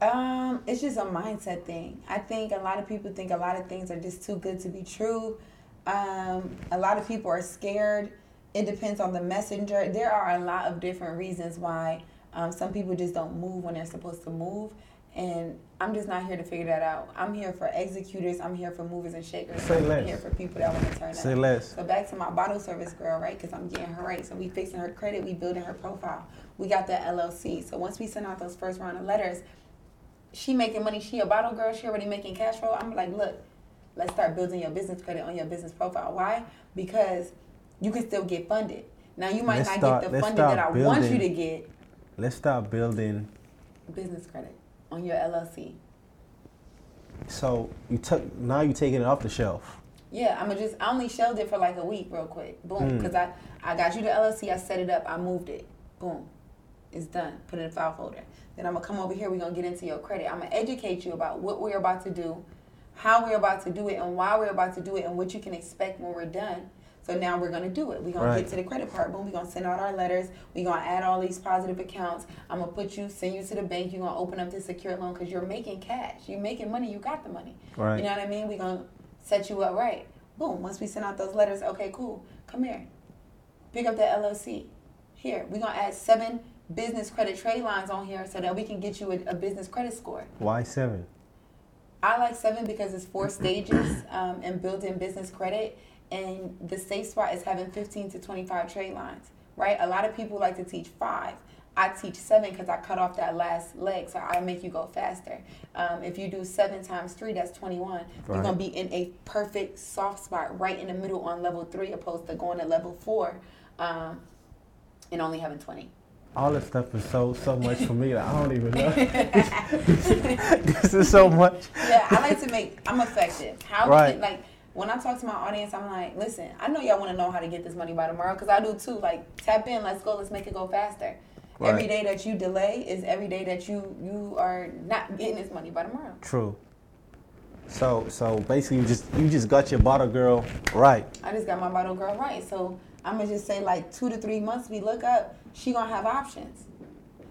Um, it's just a mindset thing. I think a lot of people think a lot of things are just too good to be true. Um, a lot of people are scared. It depends on the messenger. There are a lot of different reasons why um, some people just don't move when they're supposed to move. And I'm just not here to figure that out. I'm here for executors. I'm here for movers and shakers. Say I'm less. here for people that want to turn Say up. less. So back to my bottle service girl, right? Because I'm getting her right. So we fixing her credit. We building her profile. We got the LLC. So once we send out those first round of letters, she making money. She a bottle girl. She already making cash flow. I'm like, look, let's start building your business credit on your business profile. Why? Because you can still get funded. Now you might Let's not start- get the funding that I start want you to get. Let's start building. Business credit on your LLC. So you took now you're taking it off the shelf. Yeah, I'm just I only shelved it for like a week, real quick. Boom, Mm. because I I got you the LLC. I set it up. I moved it. Boom, it's done. Put it in a file folder. Then I'm gonna come over here. We're gonna get into your credit. I'm gonna educate you about what we're about to do, how we're about to do it, and why we're about to do it, and what you can expect when we're done. So now we're gonna do it. We're gonna Right. get to the credit part. Boom, we're gonna send out our letters. We're gonna add all these positive accounts. I'm gonna put you, send you to the bank. You're gonna open up this secure loan because you're making cash. You're making money. You got the money. Right. You know what I mean? We're gonna set you up right. Boom. Once we send out those letters, okay, cool. Come here. Pick up that LLC. Here, we're gonna add seven business credit trade lines on here so that we can get you a, a business credit score. Why seven? I like seven because it's four stages um, in building business credit, and the safe spot is having 15 to 25 trade lines, right? A lot of people like to teach five. I teach seven because I cut off that last leg, so I make you go faster. Um, if you do seven times three, that's 21. You're gonna be in a perfect soft spot right in the middle on level three, opposed to going to level four um, and only having 20. All this stuff is so so much for me that I don't even know. this is so much. yeah, I like to make. I'm effective. How Right. can, like when I talk to my audience, I'm like, listen, I know y'all want to know how to get this money by tomorrow because I do too. Like tap in, let's go, let's make it go faster. Every Right. day that you delay is every day that you you are not getting this money by tomorrow. True. So so basically you just you just got your bottle girl right. I just got my bottle girl right, so I'm gonna just say like two to three months. We look up, she gonna have options.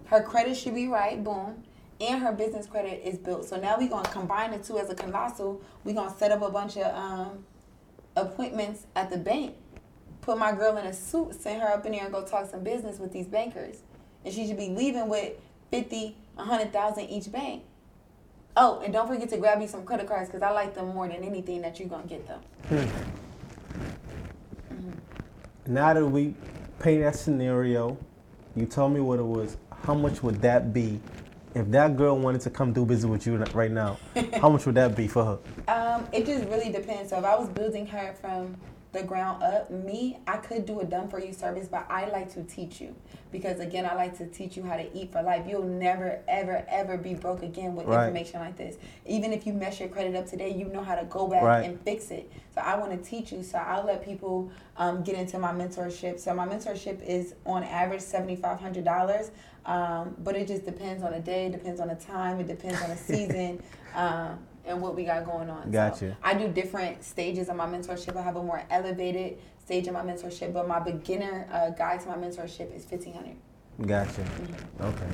Her credit should be right, boom, and her business credit is built. So now we're gonna combine the two as a colossal. We're gonna set up a bunch of um, appointments at the bank. Put my girl in a suit, send her up in there and go talk some business with these bankers, and she should be leaving with fifty, a hundred thousand each bank. Oh, and don't forget to grab me some credit cards because I like them more than anything that you're gonna get them. now that we paint that scenario, you told me what it was. How much would that be if that girl wanted to come do business with you right now? how much would that be for her? Um, it just really depends. So if I was building her from the ground up, me, I could do a done for you service, but I like to teach you because again, I like to teach you how to eat for life. You'll never, ever, ever be broke again with Right. information like this. Even if you mess your credit up today, you know how to go back Right. and fix it. So I want to teach you. So I'll let people um, get into my mentorship. So my mentorship is on average seventy five hundred dollars, um, but it just depends on the day, depends on the time, it depends on the season. Um, and what we got going on. So Gotcha. I do different stages of my mentorship. I have a more elevated stage of my mentorship, but my beginner uh, guide to my mentorship is fifteen hundred. Gotcha. Mm-hmm. Okay.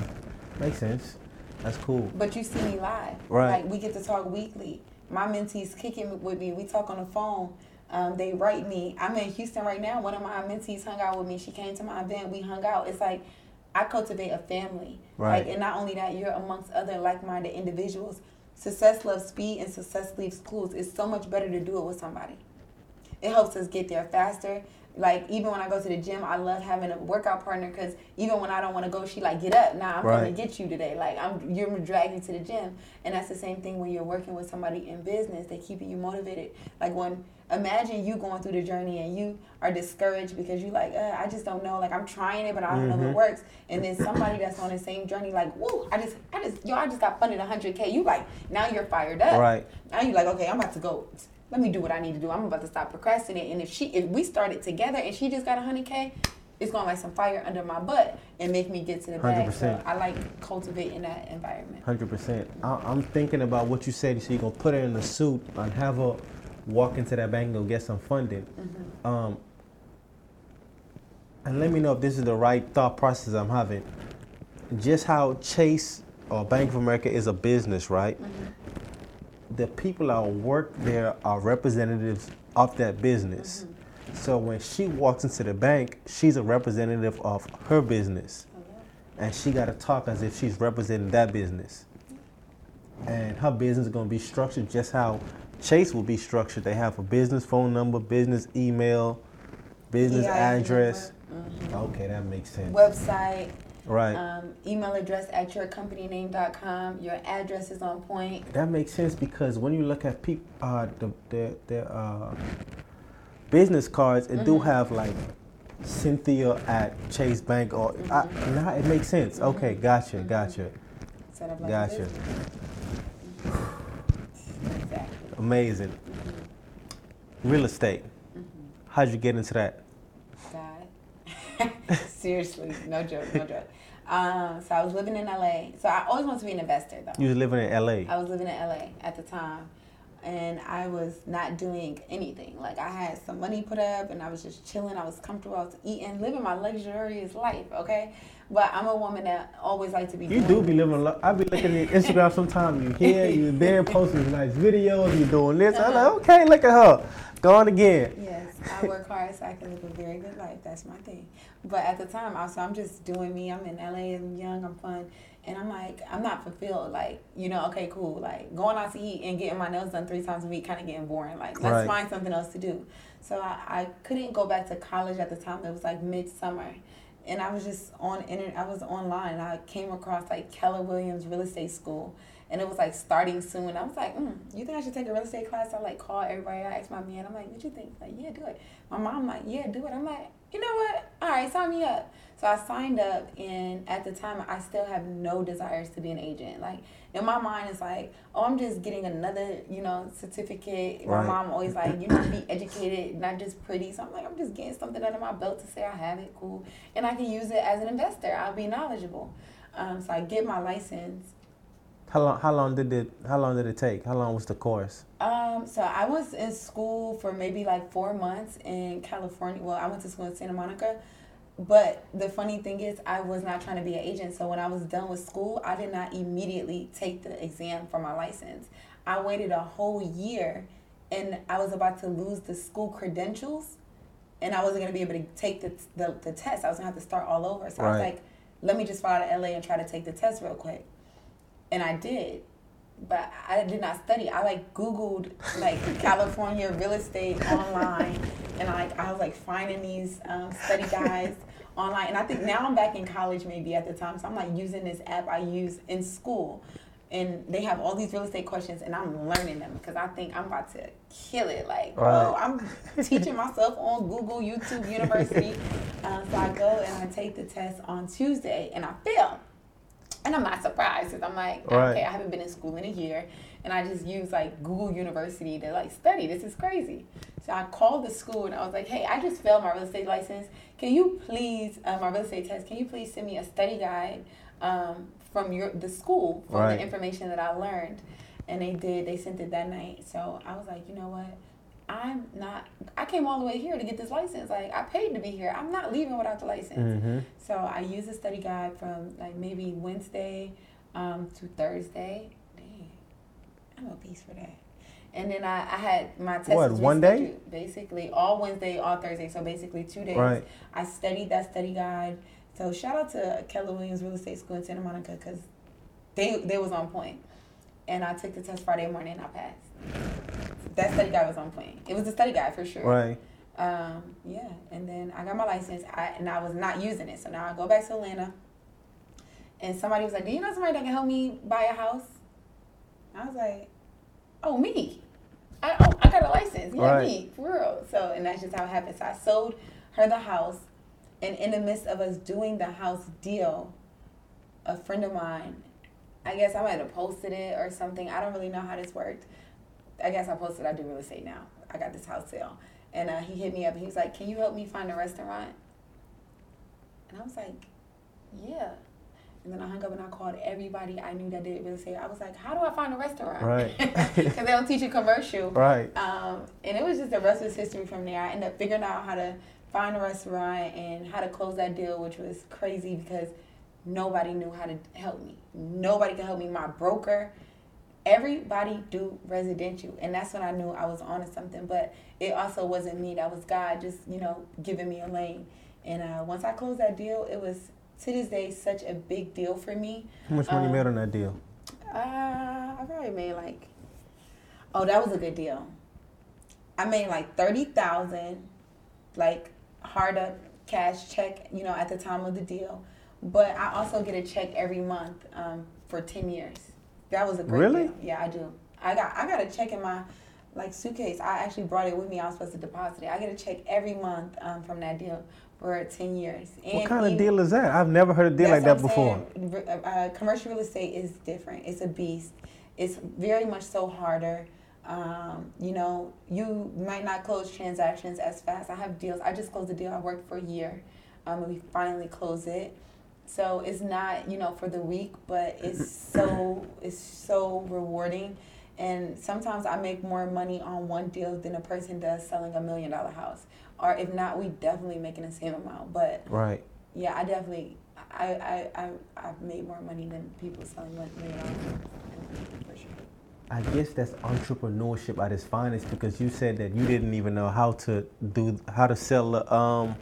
Makes sense. That's cool. But you see me live, Right. Like we get to talk weekly. My mentees kicking with me. We talk on the phone. Um, they write me. I'm in Houston right now. One of my mentees hung out with me. She came to my event. We hung out. It's like I cultivate a family. Right. Like, and not only that, you're amongst other like-minded individuals. Success loves speed, and success leaves clues. It's so much better to do it with somebody. It helps us get there faster. Like even when I go to the gym, I love having a workout partner because even when I don't want to go, she like get up. Now I'm Right. gonna get you today. Like I'm, you're dragging to to the gym, and that's the same thing when you're working with somebody in business. They keeping you motivated. Like when imagine you going through the journey and you are discouraged because you're like, uh, I just don't know. Like I'm trying it, but I don't know if it works. And then somebody that's on the same journey, like, woo, I just, I just, yo, I just got funded 100k. You like now you're fired up. Right. Now you're like, okay, I'm about to go. Let me do what I need to do. I'm about to stop procrastinating. And if she, if we started together and she just got 100k, it's gonna like some fire under my butt and make me get to the bag. So 100%. I like cultivating that environment. Hundred percent. I'm thinking about what you said. So you're gonna put her in a suit and have her walk into that bank and go get some funding. Mm-hmm. Um, and let me know if this is the right thought process I'm having. Just how Chase or Bank of America is a business, right? Mm-hmm. The people that work there are representatives of that business. Mm-hmm. So when she walks into the bank, she's a representative of her business oh, and she got to talk as if she's representing that business. And her business is going to be structured just how Chase will be structured. They have a business phone number, business email, business EIN address. number, Okay, that makes sense. Website, right. um, email address at yourcompanyname.com. Your address is on point. that makes sense because when you look at people, uh, the the, the uh, business cards, it do have like Cynthia at Chase Bank or I, nah, it makes sense. Okay, gotcha, gotcha, Set up like gotcha. Exactly. Amazing. Real estate. How'd you get into that? God. Seriously, no joke, no joke. Um, so I was living in LA. So I always wanted to be an investor though. You was living in LA. I was living in LA at the time. And I was not doing anything. Like I had some money put up and I was just chilling. I was comfortable. I was eating, living my luxurious life, okay? But I'm a woman that always like to be You doing do be living. Lo- I be looking at Instagram sometimes. You here, you there, posting nice videos. You doing this. I'm like, uh-huh. okay, look at her, going again. Yes, I work hard so I can live a very good life. That's my thing. But at the time, also, I'm just doing me. I'm in LA. I'm young. I'm fun, and I'm like, I'm not fulfilled. Like, you know, okay, cool. Like going out to eat and getting my nails done three times a week, kind of getting boring. Like, let's Right. find something else to do. So I, I couldn't go back to college at the time. It was like midsummer. And I was just on internet. I was online. I came across like Keller Williams Real Estate School, and it was like starting soon. I was like, mm, "You think I should take a real estate class?" I like call everybody. I asked my man. I'm like, "What you think?" Like, "Yeah, do it." My mom like, "Yeah, do it." I'm like, "You know what? All right, sign me up." So I signed up, and at the time, I still have no desires to be an agent. Like in my mind, it's like, "Oh, I'm just getting another, you know, certificate." My mom always like, "You need to be educated, not just pretty." So I'm like, "I'm just getting something under my belt to say I have it, cool, and I can use it as an investor. I'll be knowledgeable." Um, so I get my license. How long? How long did it? How long did it take? How long was the course? Um, so I was in school for maybe like four months in California. Well, I went to school in Santa Monica. But the funny thing is, I was not trying to be an agent. So when I was done with school, I did not immediately take the exam for my license. I waited a whole year and I was about to lose the school credentials and I wasn't going to be able to take the, the, the test. I was going to have to start all over. So I was like, let me just fly to LA and try to take the test real quick. And I did. But I did not study. I like Googled like California real estate online and like I was like finding these um, study guides online. And I think now I'm back in college maybe at the time, so I'm like using this app I use in school. And they have all these real estate questions, and I'm learning them because I think I'm about to kill it. Like, bro, Right. I'm teaching myself on Google, YouTube, University. Um, so I go and I take the test on Tuesday, and I fail. And I'm not surprised because I'm like, Right. okay, I haven't been in school in a year, and I just use like Google University to like study. This is crazy. So I called the school and I was like, hey, I just failed my real estate license. Can you please, uh, my real estate test? Can you please send me a study guide um, from your the school from Right. the information that I learned? And they did. They sent it that night. So I was like, you know what? I'm not. I came all the way here to get this license. Like I paid to be here. I'm not leaving without the license. Mm-hmm. So I used a study guide from like maybe Wednesday um, to Thursday. Dang, I'm a beast for that. And then I, I had my test. What, one day? Basically, all Wednesday, all Thursday. So basically, two days. Right. I studied that study guide. So shout out to Keller Williams Real Estate School in Santa Monica because they they was on point. And I took the test Friday morning and I passed. That study guide was on point. It was a study guide for sure. Right. Um, yeah, and then I got my license, I, and I was not using it. So now I go back to Atlanta, and somebody was like, "Do you know somebody that can help me buy a house?" I was like, "Oh, me! I oh, I got a license. Yeah, Right. me for real." So, and that's just how it happened. So I sold her the house, and in the midst of us doing the house deal, a friend of mine, I guess I might have posted it or something. I don't really know how this worked. I guess I posted I do real estate now. I got this house sale. And uh, he hit me up and he was like, Can you help me find a restaurant? And I was like, Yeah. And then I hung up and I called everybody I knew that did real estate. I was like, How do I find a restaurant? Right. Because they don't teach you commercial. Right. Um, and it was just the rest was history from there. I ended up figuring out how to find a restaurant and how to close that deal, which was crazy because nobody knew how to help me. Nobody could help me. My broker, everybody do residential, and that's when I knew I was onto something. But it also wasn't me. That was God just you know giving me a lane. And uh, once I closed that deal, it was to this day such a big deal for me. How much money you Um, made on that deal? Uh, I probably made like, oh, that was a good deal. I made like thirty thousand, like hard up cash check, you know, at the time of the deal. But I also get a check every month um, for ten years. That was a great Really? deal. Yeah, I do. I got I got a check in my like suitcase. I actually brought it with me. I was supposed to deposit it. I get a check every month um, from that deal for ten years. What kind of deal is that? I've never heard a deal like that before. Saying. Uh, commercial real estate is different. It's a beast. It's very much so harder. Um, you know, you might not close transactions as fast. I have deals. I just closed a deal. I worked for a year, um, and we finally closed it. So it's not you know for the week, but it's so it's so rewarding. And sometimes I make more money on one deal than a person does selling a million dollar house. Or if not, we definitely making the same amount. But Right. yeah, I definitely, I, I, I, I've made more money than people selling one million dollars. I guess that's entrepreneurship at its finest because you said that you didn't even know how to do how to sell a, um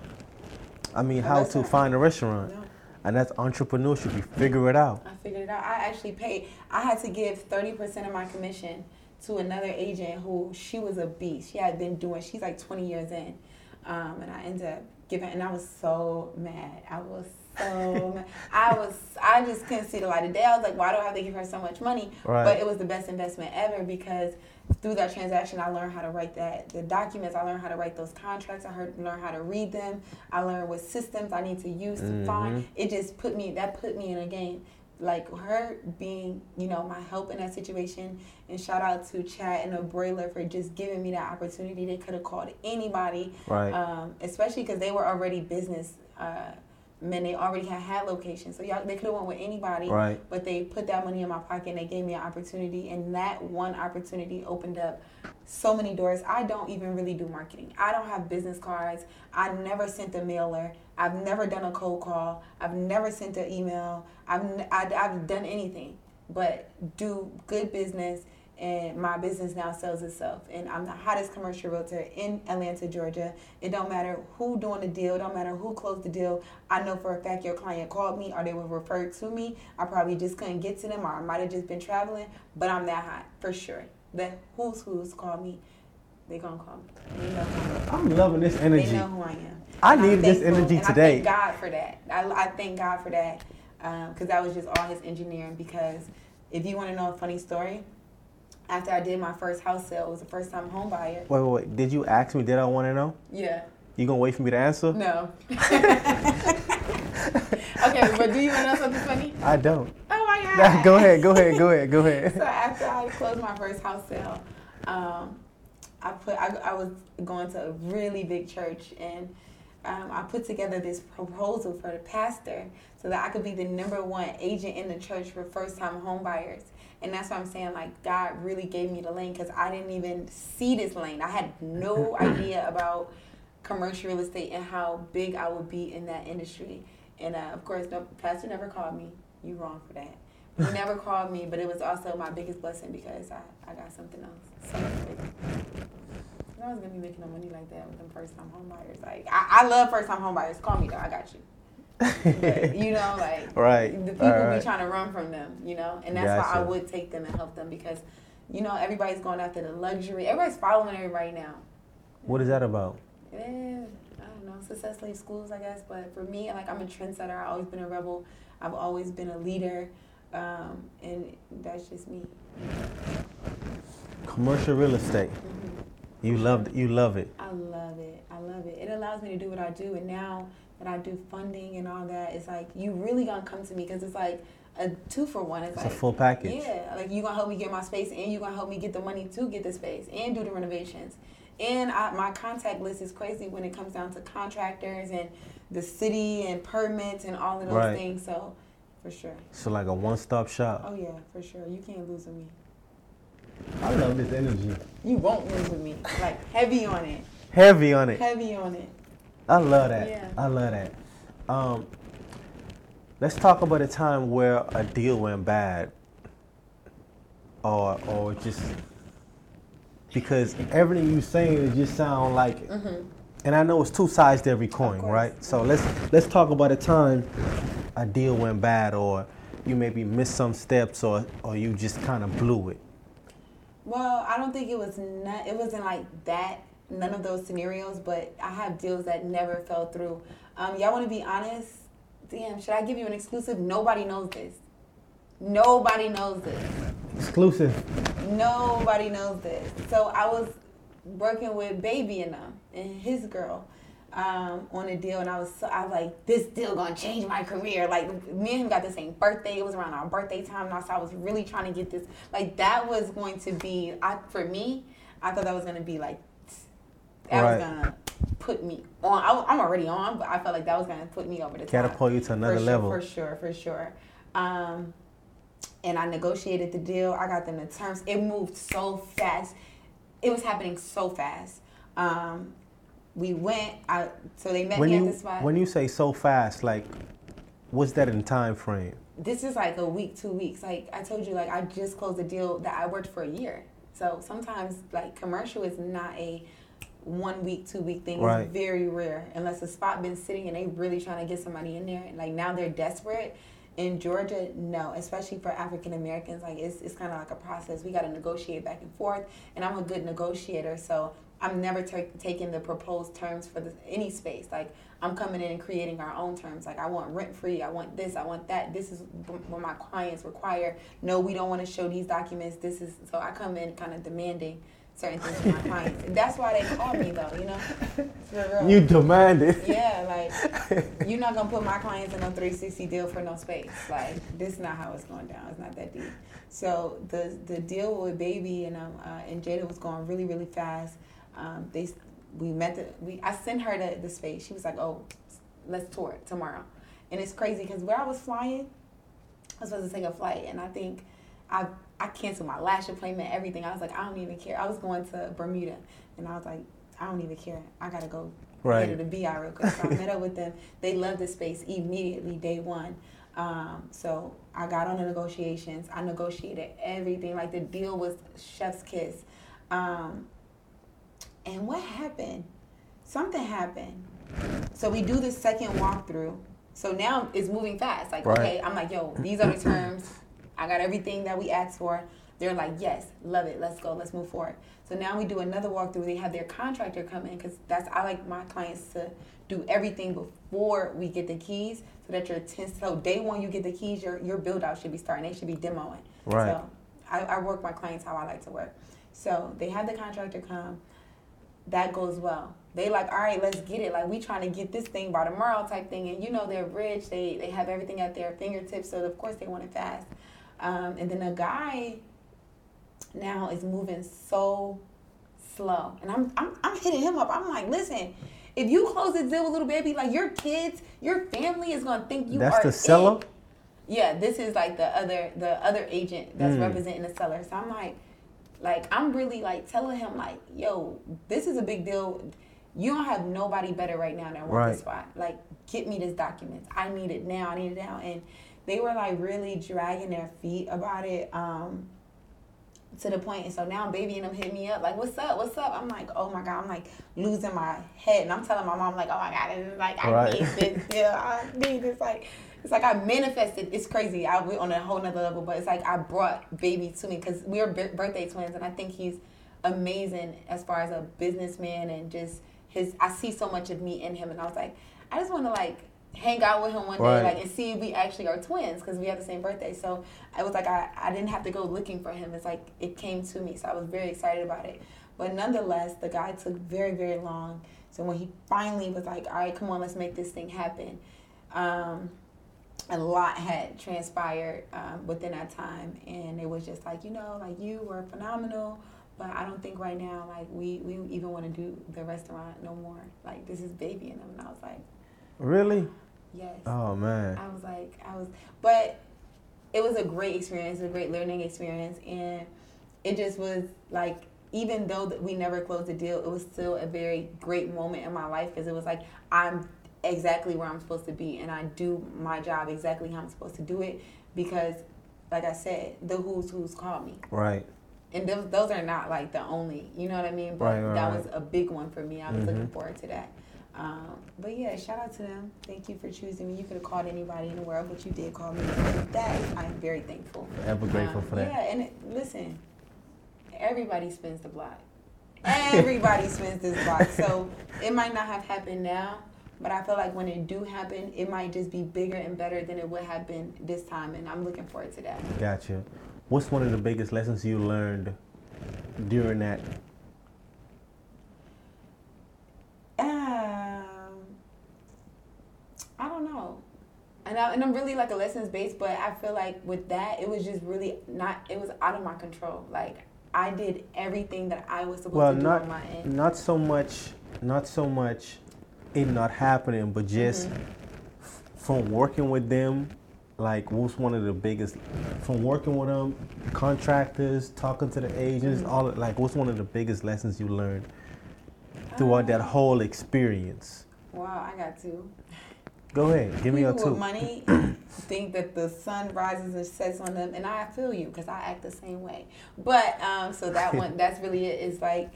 I mean A how to find a restaurant. No, And that's entrepreneurship. You figure it out. I figured it out. I actually paid. I had to give thirty percent of my commission to another agent who she was a beast. She had been doing. She's like twenty years in, um, and I ended up giving. And I was so mad. I was so mad. I was. I just couldn't see the light of day. I was like, why do I have to give her so much money? Right. But it was the best investment ever because through that transaction, I learned how to write that the documents. I learned how to write those contracts. I heard learned how to read them. I learned what systems I need to use to find. It just put me that put me in a game. Like her being, you know, my help in that situation. And shout out to Chad and the Broiler for just giving me that opportunity. They could have called anybody, Right. um, especially because they were already business. Uh, men, they already had had locations, so y'all they could have went with anybody Right. but they put that money in my pocket and they gave me an opportunity. And that one opportunity opened up so many doors. I don't even really do marketing. I don't have business cards. I never sent a mailer. I've never done a cold call. I've never sent an email. I've, n- I, have done anything. But do good business and my business now sells itself and i'm the hottest commercial realtor in atlanta georgia it don't matter who doing the deal don't matter who closed the deal i know for a fact your client called me or they were referred to me i probably just couldn't get to them or i might have just been traveling but i'm that hot for sure the who's who's called me They gonna call me. They know I am. Loving this energy. They know who I am. I I'm needed this energy today. I thank God for that. I, I thank God for that um, because that was just all His engineering. Because if you want to know a funny story, after I did my first house sale, it was the first time home buyer. Wait, wait, wait. Did you ask me? Did I want to know? Yeah. You gonna wait for me to answer? No. okay, but do you want to know something funny? I don't. Oh my God. go ahead. Go ahead. Go ahead. Go ahead. so after I closed my first house sale, um, I put I, I was going to a really big church and um, I put together this proposal for the pastor so that I could be the number one agent in the church for first time home buyers. And that's what I'm saying. Like God really gave me the lane because I didn't even see this lane. I had no idea about commercial real estate and how big I would be in that industry. And uh, of course, no pastor never called me. You wrong for that. He never called me, but it was also my biggest blessing because I, I got something else. So I was gonna be making no money like that with them first time homebuyers. Like I, I love first time homebuyers. Call me though, I got you. But, you know, like Right. the people Alright. be trying to run from them, you know, and that's why I would take them and help them because, you know, everybody's going after the luxury. Everybody's following everybody right now. What is that about? Eh, I don't know, success leaves schools, I guess. But for me, like I'm a trendsetter. I've always been a rebel. I've always been a leader, um, and that's just me. Commercial real estate. Mhm. You love you love it. I love it. I love it. It allows me to do what I do, and now that I do funding and all that, it's like you really gonna come to me because it's like a two for one. It's, It's like a full package. Yeah, like you gonna help me get my space, and you gonna help me get the money to get the space and do the renovations. And I, my contact list is crazy when it comes down to contractors and the city and permits and all of those Right. things. So, for sure. So like a one stop shop. Oh yeah, for sure. You can't lose with me. I love this energy. You won't lose with me. Like heavy on it. Heavy on it. Heavy on it. I love that. Yeah. I love that. Um, let's talk about a time where a deal went bad, or or just because everything you're saying it just sound like, Mm-hmm. and I know it's two sides to every coin, right? So let's let's talk about a time a deal went bad, or you maybe missed some steps, or or you just kind of blew it. Well, I don't think it was not. It wasn't like that. None of those scenarios. But I have deals that never fell through. Um, y'all want to be honest? Damn, should I give you an exclusive? Nobody knows this. Nobody knows this. Exclusive. Nobody knows this. So I was working with Baby and them and his girl um, on a deal, and I was so, I was like, this deal gonna change my career. Like me and him got the same birthday. It was around our birthday time, and I, so I was really trying to get this. Like that was going to be I for me. I thought that was gonna be like that Right. was gonna put me on. I, I'm already on, but I felt like that was gonna put me over the top Catapult you to another for sure, level. For sure, for sure. Um, and I negotiated the deal. I got them the terms. It moved so fast. It was happening so fast. Um, we went. I so they met When me you at the spot. when you say so fast, like, what's that in time frame? this is like a week, two weeks. Like I told you, like I just closed a deal that I worked for a year. So sometimes like commercial is not a one week, two week thing. Right. It's very rare unless a spot been sitting and they really trying to get somebody in there. Like now they're desperate. In Georgia, no, especially for African Americans, like it's, it's kind of like a process. We got to negotiate back and forth, and I'm a good negotiator, so I'm never ta- taking the proposed terms for the, any space. Like I'm coming in and creating our own terms. Like I want rent free. I want this. I want that. This is what my clients require. No, we don't want to show these documents. This is so I come in kind of demanding certain things from my clients. That's why they call me though. You know. You demand it. Yeah, like you're not gonna put my clients in a 360 deal for no space. Like this is not how it's going down. It's not that deep. So the the deal with baby and um uh, and Jayda was going really really fast. Um, they we met the we I sent her the the space. She was like, oh, let's tour it tomorrow. And it's crazy because where I was flying, I was supposed to take a flight, and I think I I canceled my lash appointment, everything. I was like, I don't even care. I was going to Bermuda, and I was like, I don't even care. I gotta go Right. get her to be out real quick. So I met up with them. They loved the space immediately, day one. Um, so I got on the negotiations. I negotiated everything. Like the deal was chef's kiss. Um, and what happened? Something happened. So we do the second walkthrough. So now it's moving fast. Like, Right. okay, I'm like, yo, these are the terms. I got everything that we asked for. they're like, yes, love it, let's go, let's move forward. So now we do another walkthrough. They have their contractor come in because that's I like my clients to do everything before we get the keys so that your ten, so day one you get the keys, your your build out should be starting. They should be demoing. Right. So I, I work my clients how I like to work. So they have the contractor come. That goes well. They like, all right, let's get it. Like we trying to get this thing by tomorrow type thing. And you know they're rich. They they have everything at their fingertips. So of course they want it fast. Um, and then a guy now is moving so slow. And I'm, I'm I'm hitting him up. I'm like, listen, if you close this deal with Lil Baby, like your kids, your family is gonna think you That's are the seller? it. Yeah, this is like the other the other agent that's Mm. representing the seller. So I'm like, like I'm really like telling him like, yo, this is a big deal. You don't have nobody better right now that want Right. this spot. Like, get me this document. I need it now. I need it now. And they were like really dragging their feet about it. Um, to the point, and so now baby and them hit me up like, "What's up? What's up?" I'm like, "Oh my god!" I'm like losing my head, and I'm telling my mom like, "Oh my god!" It's like I Right. need this deal. I need this. Like it's like I manifested. It's crazy. I went on a whole nother level, but it's like I brought baby to me because we are bir- birthday twins, and I think he's amazing as far as a businessman and just his. I see so much of me in him, and I was like, I just want to like hang out with him one Right. day, like and see if we actually are twins because we have the same birthday. So I was like, I, I didn't have to go looking for him. It's like it came to me. So I was very excited about it. But nonetheless, the guy took very, very long. So when he finally was like, all right, come on, let's make this thing happen. Um, a lot had transpired um, within that time. And it was just like, you know, like you were phenomenal. But I don't think right now, like we, we even want to do the restaurant no more. Like this is baby in them. And I was like, Really? Yes. Oh man. I was like, I was, but it was a great experience, a great learning experience, and it just was like, even though we never closed the deal, it was still a very great moment in my life because it was like I'm exactly where I'm supposed to be, and I do my job exactly how I'm supposed to do it because, like I said, the who's who's called me, Right. and those those are not like the only, you know what I mean? But Right, right, that was a big one for me. I was looking Mhm. forward to that. Um, but yeah, shout out to them. Thank you for choosing me. You could have called anybody in the world, but you did call me. That I'm very thankful. Ever grateful Um, for that. Yeah, and it, listen, everybody spins the block. Everybody spins this block. So it might not have happened now, but I feel like when it do happen, it might just be bigger and better than it would have been this time, and I'm looking forward to that. Gotcha. What's one of the biggest lessons you learned during that? Um, I don't know. And, I, and I'm really like a lessons based, but I feel like with that, it was just really not, it was out of my control. Like, I did everything that I was supposed Well, to do not on my end. not so much, not so much it not happening, but just Mm-hmm. f- from working with them. Like, what's one of the biggest from working with them, contractors, talking to the agents, Mm-hmm. all like, what's one of the biggest lessons you learned throughout that whole experience? Wow, I got two. Go ahead, give me your People two. with money think that the sun rises and sets on them, and I feel you because I act the same way. But um, so that one, that's really it. Is like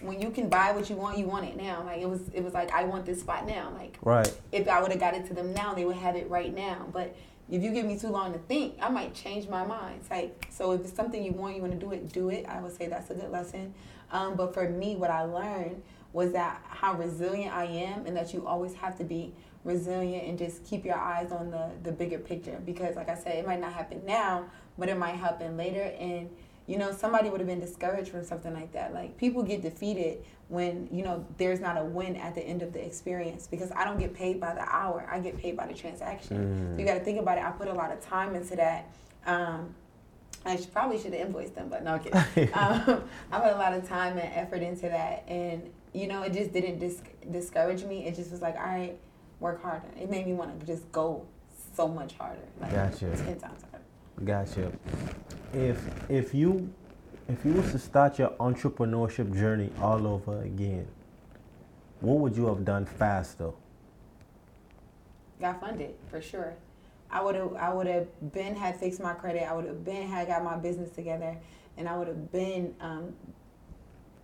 when you can buy what you want, you want it now. Like it was, it was like I want this spot now. Like Right, if I would have got it to them now, they would have it right now. But if you give me too long to think, I might change my mind. It's like so if it's something you want, you want to do it, do it. I would say that's a good lesson. Um, but for me, what I learned was that how resilient I am, and that you always have to be resilient and just keep your eyes on the the bigger picture. Because like I said, it might not happen now, but it might happen later. And you know, somebody would have been discouraged from something like that. Like people get defeated when you know there's not a win at the end of the experience because I don't get paid by the hour. I get paid by the transaction. So you got to think about it. I put a lot of time into that. Um, I should, probably should have invoiced them, but no I'm kidding. um, I put a lot of time and effort into that, and you know, it just didn't dis- discourage me. It just was like, all right, work harder. It made me want to just go so much harder, like Gotcha. ten times harder. gotcha. If if you if you was to start your entrepreneurship journey all over again, what would you have done faster? got funded for sure. I would have I would have been had fixed my credit. I would have been had got my business together, and I would have been um,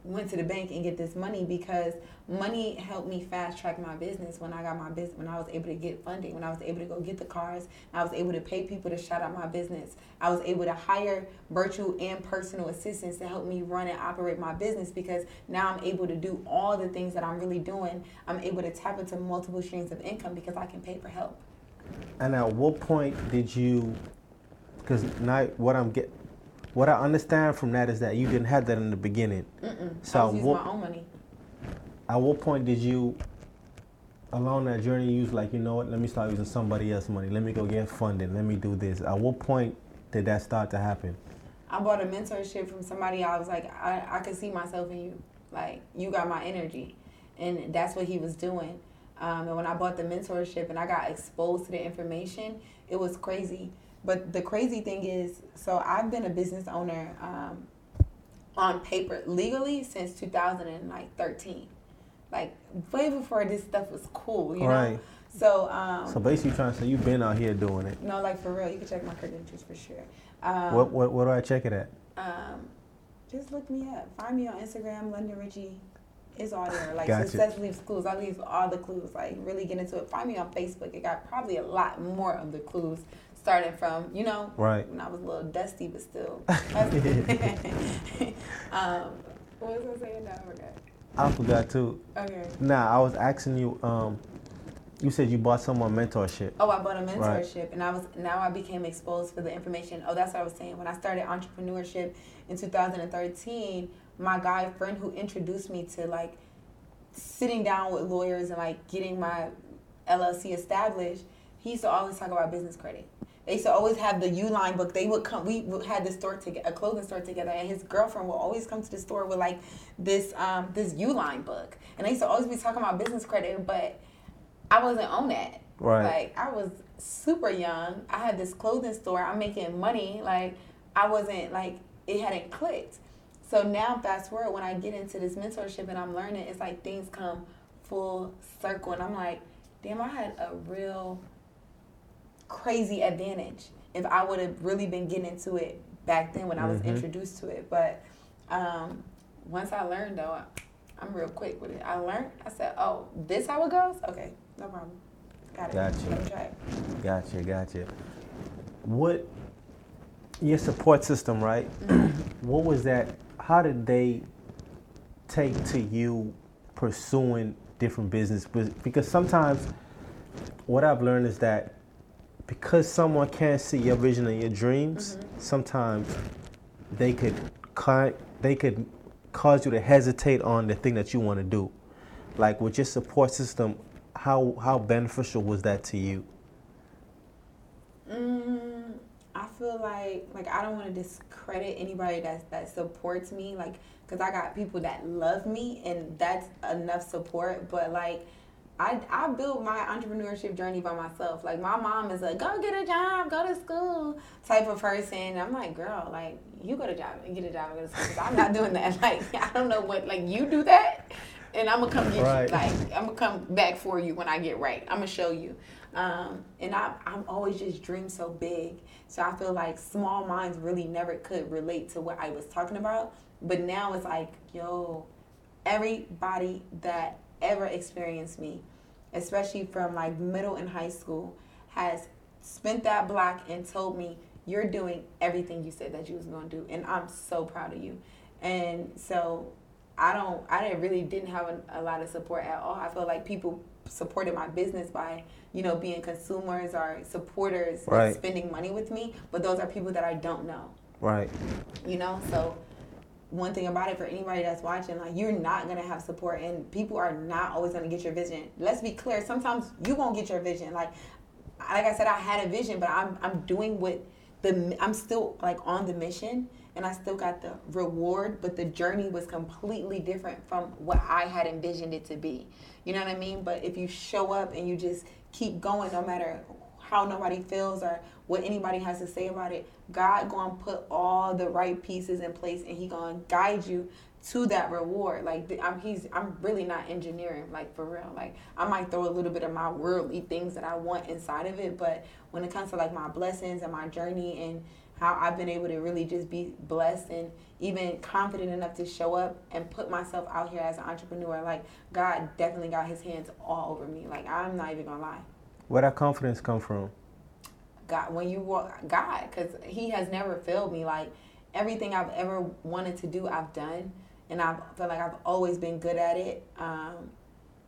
went to the bank and get this money because money helped me fast track my business when I got my business when I was able to get funding when I was able to go get the cars I was able to pay people to shout out my business I was able to hire virtual and personal assistants to help me run and operate my business because now I'm able to do all the things that I'm really doing I'm able to tap into multiple streams of income because I can pay for help And at what point did you? Because now what I'm get, what I understand from that is that you didn't have that in the beginning. Mm-mm. So I was using what- my own money At what point did you, along that journey, use like, you know what? Let me start using somebody else's money. Let me go get funding. Let me do this. At what point did that start to happen? I bought a mentorship from somebody. I was like, I, I could see myself in you. Like, you got my energy. And that's what he was doing. Um, and when I bought the mentorship and I got exposed to the information, it was crazy. But the crazy thing is, so I've been a business owner um, on paper legally since 2013. Like, way before this stuff was cool, you know? Right. So, um, So basically, you're trying to say you've been out here doing it. no, like for real, you can check my credentials for sure. Um, What, what, what do I check it at? um, just look me up. Find me on Instagram, Londyn Richie. It's all there. Like Gotcha. success leaves clues. I leave all the clues. Like really get into it. Find me on Facebook. It got probably a lot more of the clues, starting from you know Right. when I was a little dusty, but still. um, what was I saying? No, I forgot. I forgot too. Okay. Nah, I was asking you. Um, you said you bought someone mentorship. Oh, I bought a mentorship, Right. and I was now I became exposed for the information. Oh, that's what I was saying. When I started entrepreneurship in 2013, my guy friend who introduced me to like sitting down with lawyers and like getting my LLC established, he used to always talk about business credit. They used to always have the Uline book. They would come. We would- had this store together, a clothing store together, and his girlfriend would always come to the store with like this um, this Uline book, and they used to always be talking about business credit, but I wasn't on that. Right. Like I was super young. I had this clothing store. I'm making money. Like I wasn't like it hadn't clicked. So now fast forward when I get into this mentorship and I'm learning, it's like things come full circle and I'm like, damn, I had a real crazy advantage if I would have really been getting into it back then when I was Mhm. introduced to it. But um, once I learned though, I'm real quick with it. I learned. I said, "Oh, this how it goes? Okay, no problem. Got it. Gotcha. Let me try it." Gotcha, gotcha. What your support system, right? what was that? How did they take to you pursuing different business? Because sometimes what I've learned is that because someone can't see your vision and your dreams, sometimes they could they could cause you to hesitate on the thing that you want to do. Like with your support system, how how beneficial was that to you? Mm, I feel like like I don't want to discredit anybody that that supports me, like because I got people that love me and that's enough support. But like. I, I built my entrepreneurship journey by myself. Like my mom is a go get a job, go to school type of person. I'm like, girl, like you go to job and get a job and go to school. I'm not doing that. Like I don't know what like you do that, and I'm gonna come get Right. you. Like I'm gonna come back for you when I get right. I'm gonna show you. Um, and I, I'm always just dream so big. So I feel like small minds really never could relate to what I was talking about. But now it's like, yo, everybody that ever experienced me, especially from like middle and high school, has spent that block and told me you're doing everything you said that you was gonna do, and I'm so proud of you. And so I don't, I didn't really didn't have a, a lot of support at all. I feel like people supported my business by, you know, being consumers or supporters, Right. spending money with me. But those are people that I don't know Right. you know so one thing about it for anybody that's watching like you're not going to have support and people are not always going to get your vision. Let's be clear sometimes you won't get your vision. Like like i said i had a vision but i'm i'm doing what the i'm still like on the mission and i still got the reward but the journey was completely different from what i had envisioned it to be. You know what i mean? But if you show up and you just keep going no matter how nobody feels or what anybody has to say about it. God gonna put all the right pieces in place, and He gonna guide you to that reward. Like I'm, he's, I'm really not engineering, like for real. Like I might throw a little bit of my worldly things that I want inside of it, but when it comes to like my blessings and my journey and how I've been able to really just be blessed and even confident enough to show up and put myself out here as an entrepreneur. Like God definitely got His hands all over me. Like I'm not even gonna lie. Where that confidence come from? God, when you walk, God, because He has never failed me. Like everything I've ever wanted to do, I've done, and I feel like I've always been good at it. Um,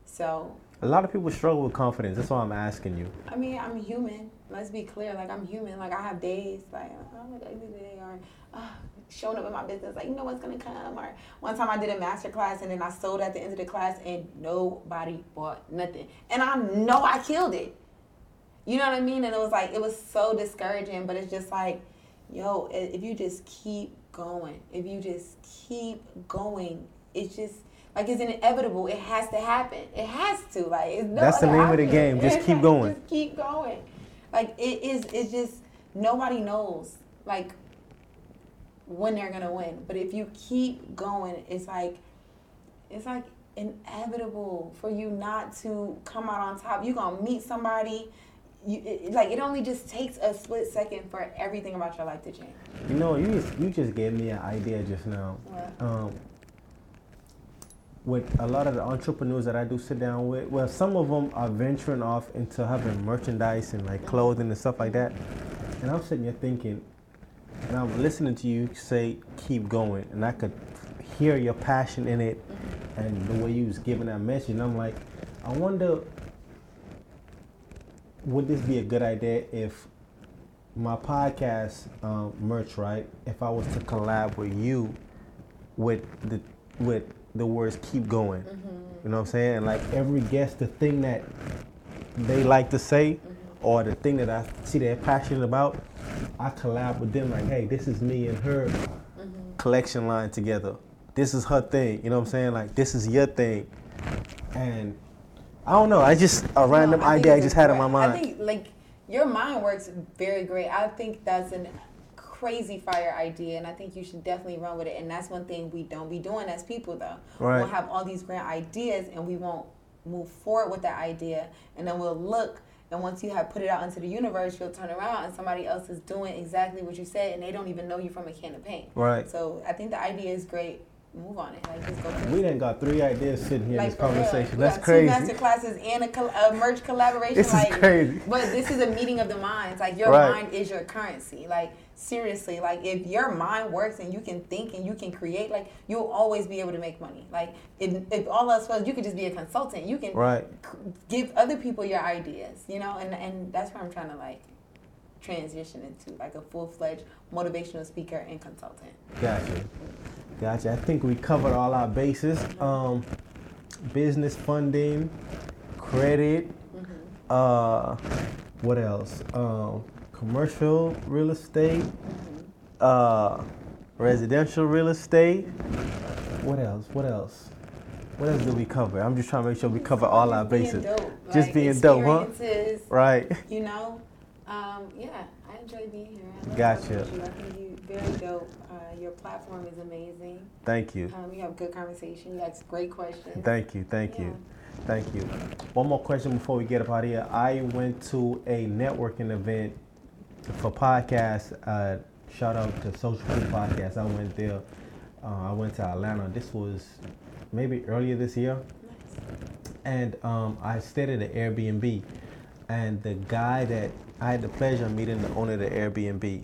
so A lot of people struggle with confidence. That's why I'm asking you. I mean, I'm human. Let's be clear. Like I'm human. Like I have days like oh my god, today or uh, showing up in my business. Like you know what's gonna come. Or one time I did a master class and then I sold at the end of the class and nobody bought nothing. And I know I killed it. You know what I mean? And it was like it was so discouraging. But it's just like, yo, if you just keep going, if you just keep going, it's just. Like it's inevitable. It has to happen. It has to. Like it's no That's the name of the game. Just keep going. Just keep going. Like it is. It's just nobody knows. Like when they're gonna win. But if you keep going, it's like it's like inevitable for you not to come out on top. You're gonna meet somebody. You it, like it only just takes a split second for everything about your life to change. You know, you just, you just gave me an idea just now. What? Um, with a lot of the entrepreneurs that I do sit down with, well, some of them are venturing off into having merchandise and like clothing and stuff like that. And I'm sitting here thinking, and I'm listening to you say, keep going. And I could hear your passion in it and the way you was giving that message. And I'm like, I wonder, would this be a good idea if my podcast um, merch, right? If I was to collab with you with the with the words "keep going," mm-hmm. you know what I'm saying? Like every guest, the thing that they like to say, mm-hmm. or the thing that I see they're passionate about, I collab with them. Like, hey, this is me and her mm-hmm. collection line together. This is her thing. You know what I'm saying? Like, this is your thing, and I don't know. I just a random No, idea I just had in my mind. I think like your mind works very great. I think that's an crazy fire idea, and I think you should definitely run with it. And that's one thing we don't be doing as people, though. Right. We'll have all these grand ideas, and we won't move forward with that idea, and then we'll look. And once you have put it out into the universe, you'll turn around and somebody else is doing exactly what you said, and they don't even know you from a can of paint. Right. So I think the idea is great. Move on it. Like just go. We done got three ideas sitting here in this conversation. That's crazy. Two master classes and a, col- a merch collaboration. This is like, crazy. But this is a meeting of the minds. Like your Right. mind is your currency. Like seriously, like if your mind works and you can think and you can create, like you'll always be able to make money. Like if, if all else was, you could just be a consultant. You can Right. c- give other people your ideas. You know, and and that's where I'm trying to like transition into like a full fledged motivational speaker and consultant. Gotcha. Gotcha. I think we covered all our bases. Um, business funding, credit, uh, what else? Um, commercial real estate, uh, residential real estate. What else? What else? What else did we cover? I'm just trying to make sure we cover all our Just being bases. dope. Just Like, being dope, huh? Right. you know um, yeah i enjoy being here I Gotcha. Talking with you. i think you very dope uh, your platform is amazing Thank you. um, you have good conversation you ask great questions Thank you. Thank Yeah. you. Thank you. One more question before we get up out of here. I went to a networking event for podcasts. Uh, shout out to Social Proof Podcast. I went there. Uh, I went to Atlanta. This was maybe earlier this year. Nice. And um, I stayed at an Airbnb. And the guy that I had the pleasure of meeting the owner of the Airbnb.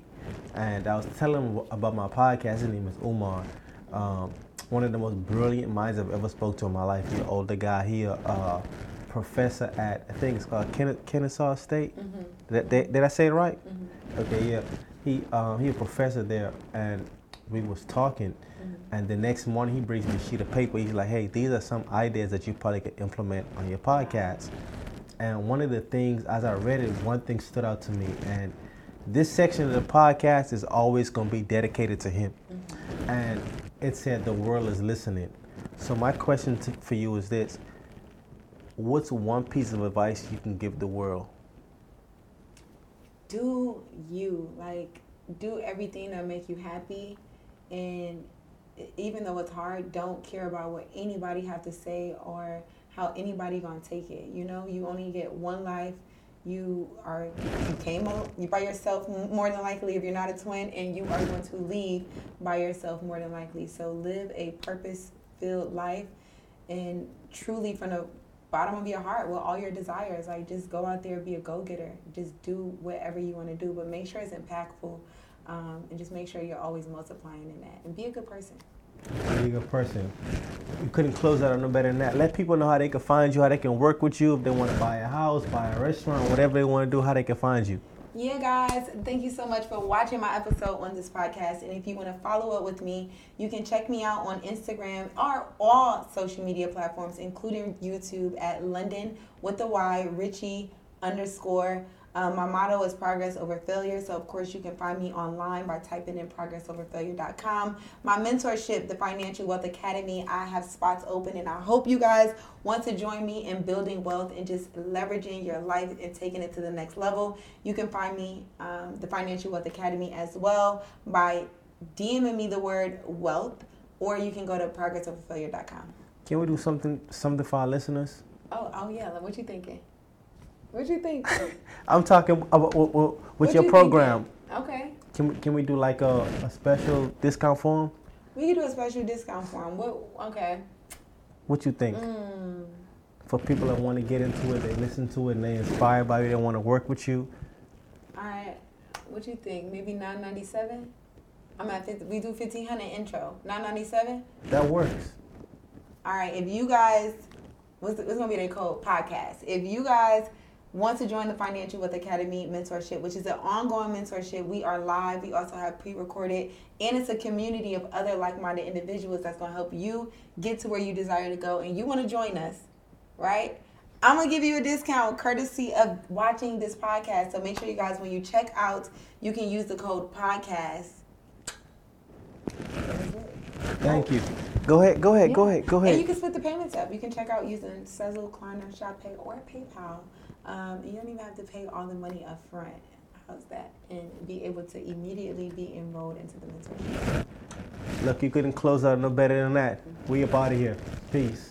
And I was telling him about my podcast. His name is Umar. Um, one of the most brilliant minds I've ever spoke to in my life. He's an older guy. He a uh, professor at, I think it's called Ken- Kennesaw State. Did, did, did I say it right? Okay, yeah. He um, he a professor there, and we was talking. And the next morning, he brings me a sheet of paper. He's like, "Hey, these are some ideas that you probably could implement on your podcast." And one of the things, as I read it, one thing stood out to me. And this section of the podcast is always going to be dedicated to him. Mm-hmm. And it said, the world is listening. So, my question to, for you is this What's one piece of advice you can give the world? do you like do everything that make you happy and even though it's hard don't care about what anybody have to say or how anybody gonna take it you know you only get one life you are you came you by yourself more than likely if you're not a twin and you are going to leave by yourself more than likely. So live a purpose filled life and truly from the bottom of your heart with all your desires. Like just go out there be a go-getter. Just do whatever you want to do but make sure it's impactful um, and just make sure you're always multiplying in that and be a good person be a good person. You couldn't close that out no better than that. Let people know how they can find you, how they can work with you if they want to buy a house, buy a restaurant, whatever they want to do, how they can find you. Yeah, guys, thank you so much for watching my episode on this podcast. And if you want to follow up with me, you can check me out on Instagram or all social media platforms, including YouTube at London with the Y Richie underscore. Um, my motto is progress over failure. So, of course, you can find me online by typing in progressoverfailure.com. My mentorship, the Financial Wealth Academy, I have spots open, and I hope you guys want to join me in building wealth and just leveraging your life and taking it to the next level. You can find me, um, the Financial Wealth Academy, as well by DMing me the word wealth, or you can go to progressoverfailure.com. Can we do something, something for our listeners? Oh, oh yeah. What you thinking? What you think? I'm talking about with, with your you program. Thinking? Okay. Can we can we do like a, a special discount for them? We can do a special discount for them. What? Okay. What you think? Mm. For people that want to get into it, they listen to it, and they inspired by it, they want to work with you. All right. What you think? Maybe nine ninety seven. I'm at 50, we do fifteen hundred intro. Nine ninety seven. That works. All right. If you guys, what's, what's gonna be their code? Podcast. If you guys want to join the Financial Wealth Academy mentorship, which is an ongoing mentorship, we are live. We also have pre recorded, and it's a community of other like minded individuals that's going to help you get to where you desire to go. And you want to join us, right? I'm going to give you a discount courtesy of watching this podcast. So make sure you guys, when you check out, you can use the code podcast. Thank you. Go ahead, go ahead, yeah. go ahead, go ahead. And you can split the payments up. You can check out using Sezzle, Klarna, ShopPay, or PayPal. Um, you don't even have to pay all the money up front. How's that? And be able to immediately be enrolled into the mentorship. Look, you couldn't close out no better than that. We up out of here. Peace.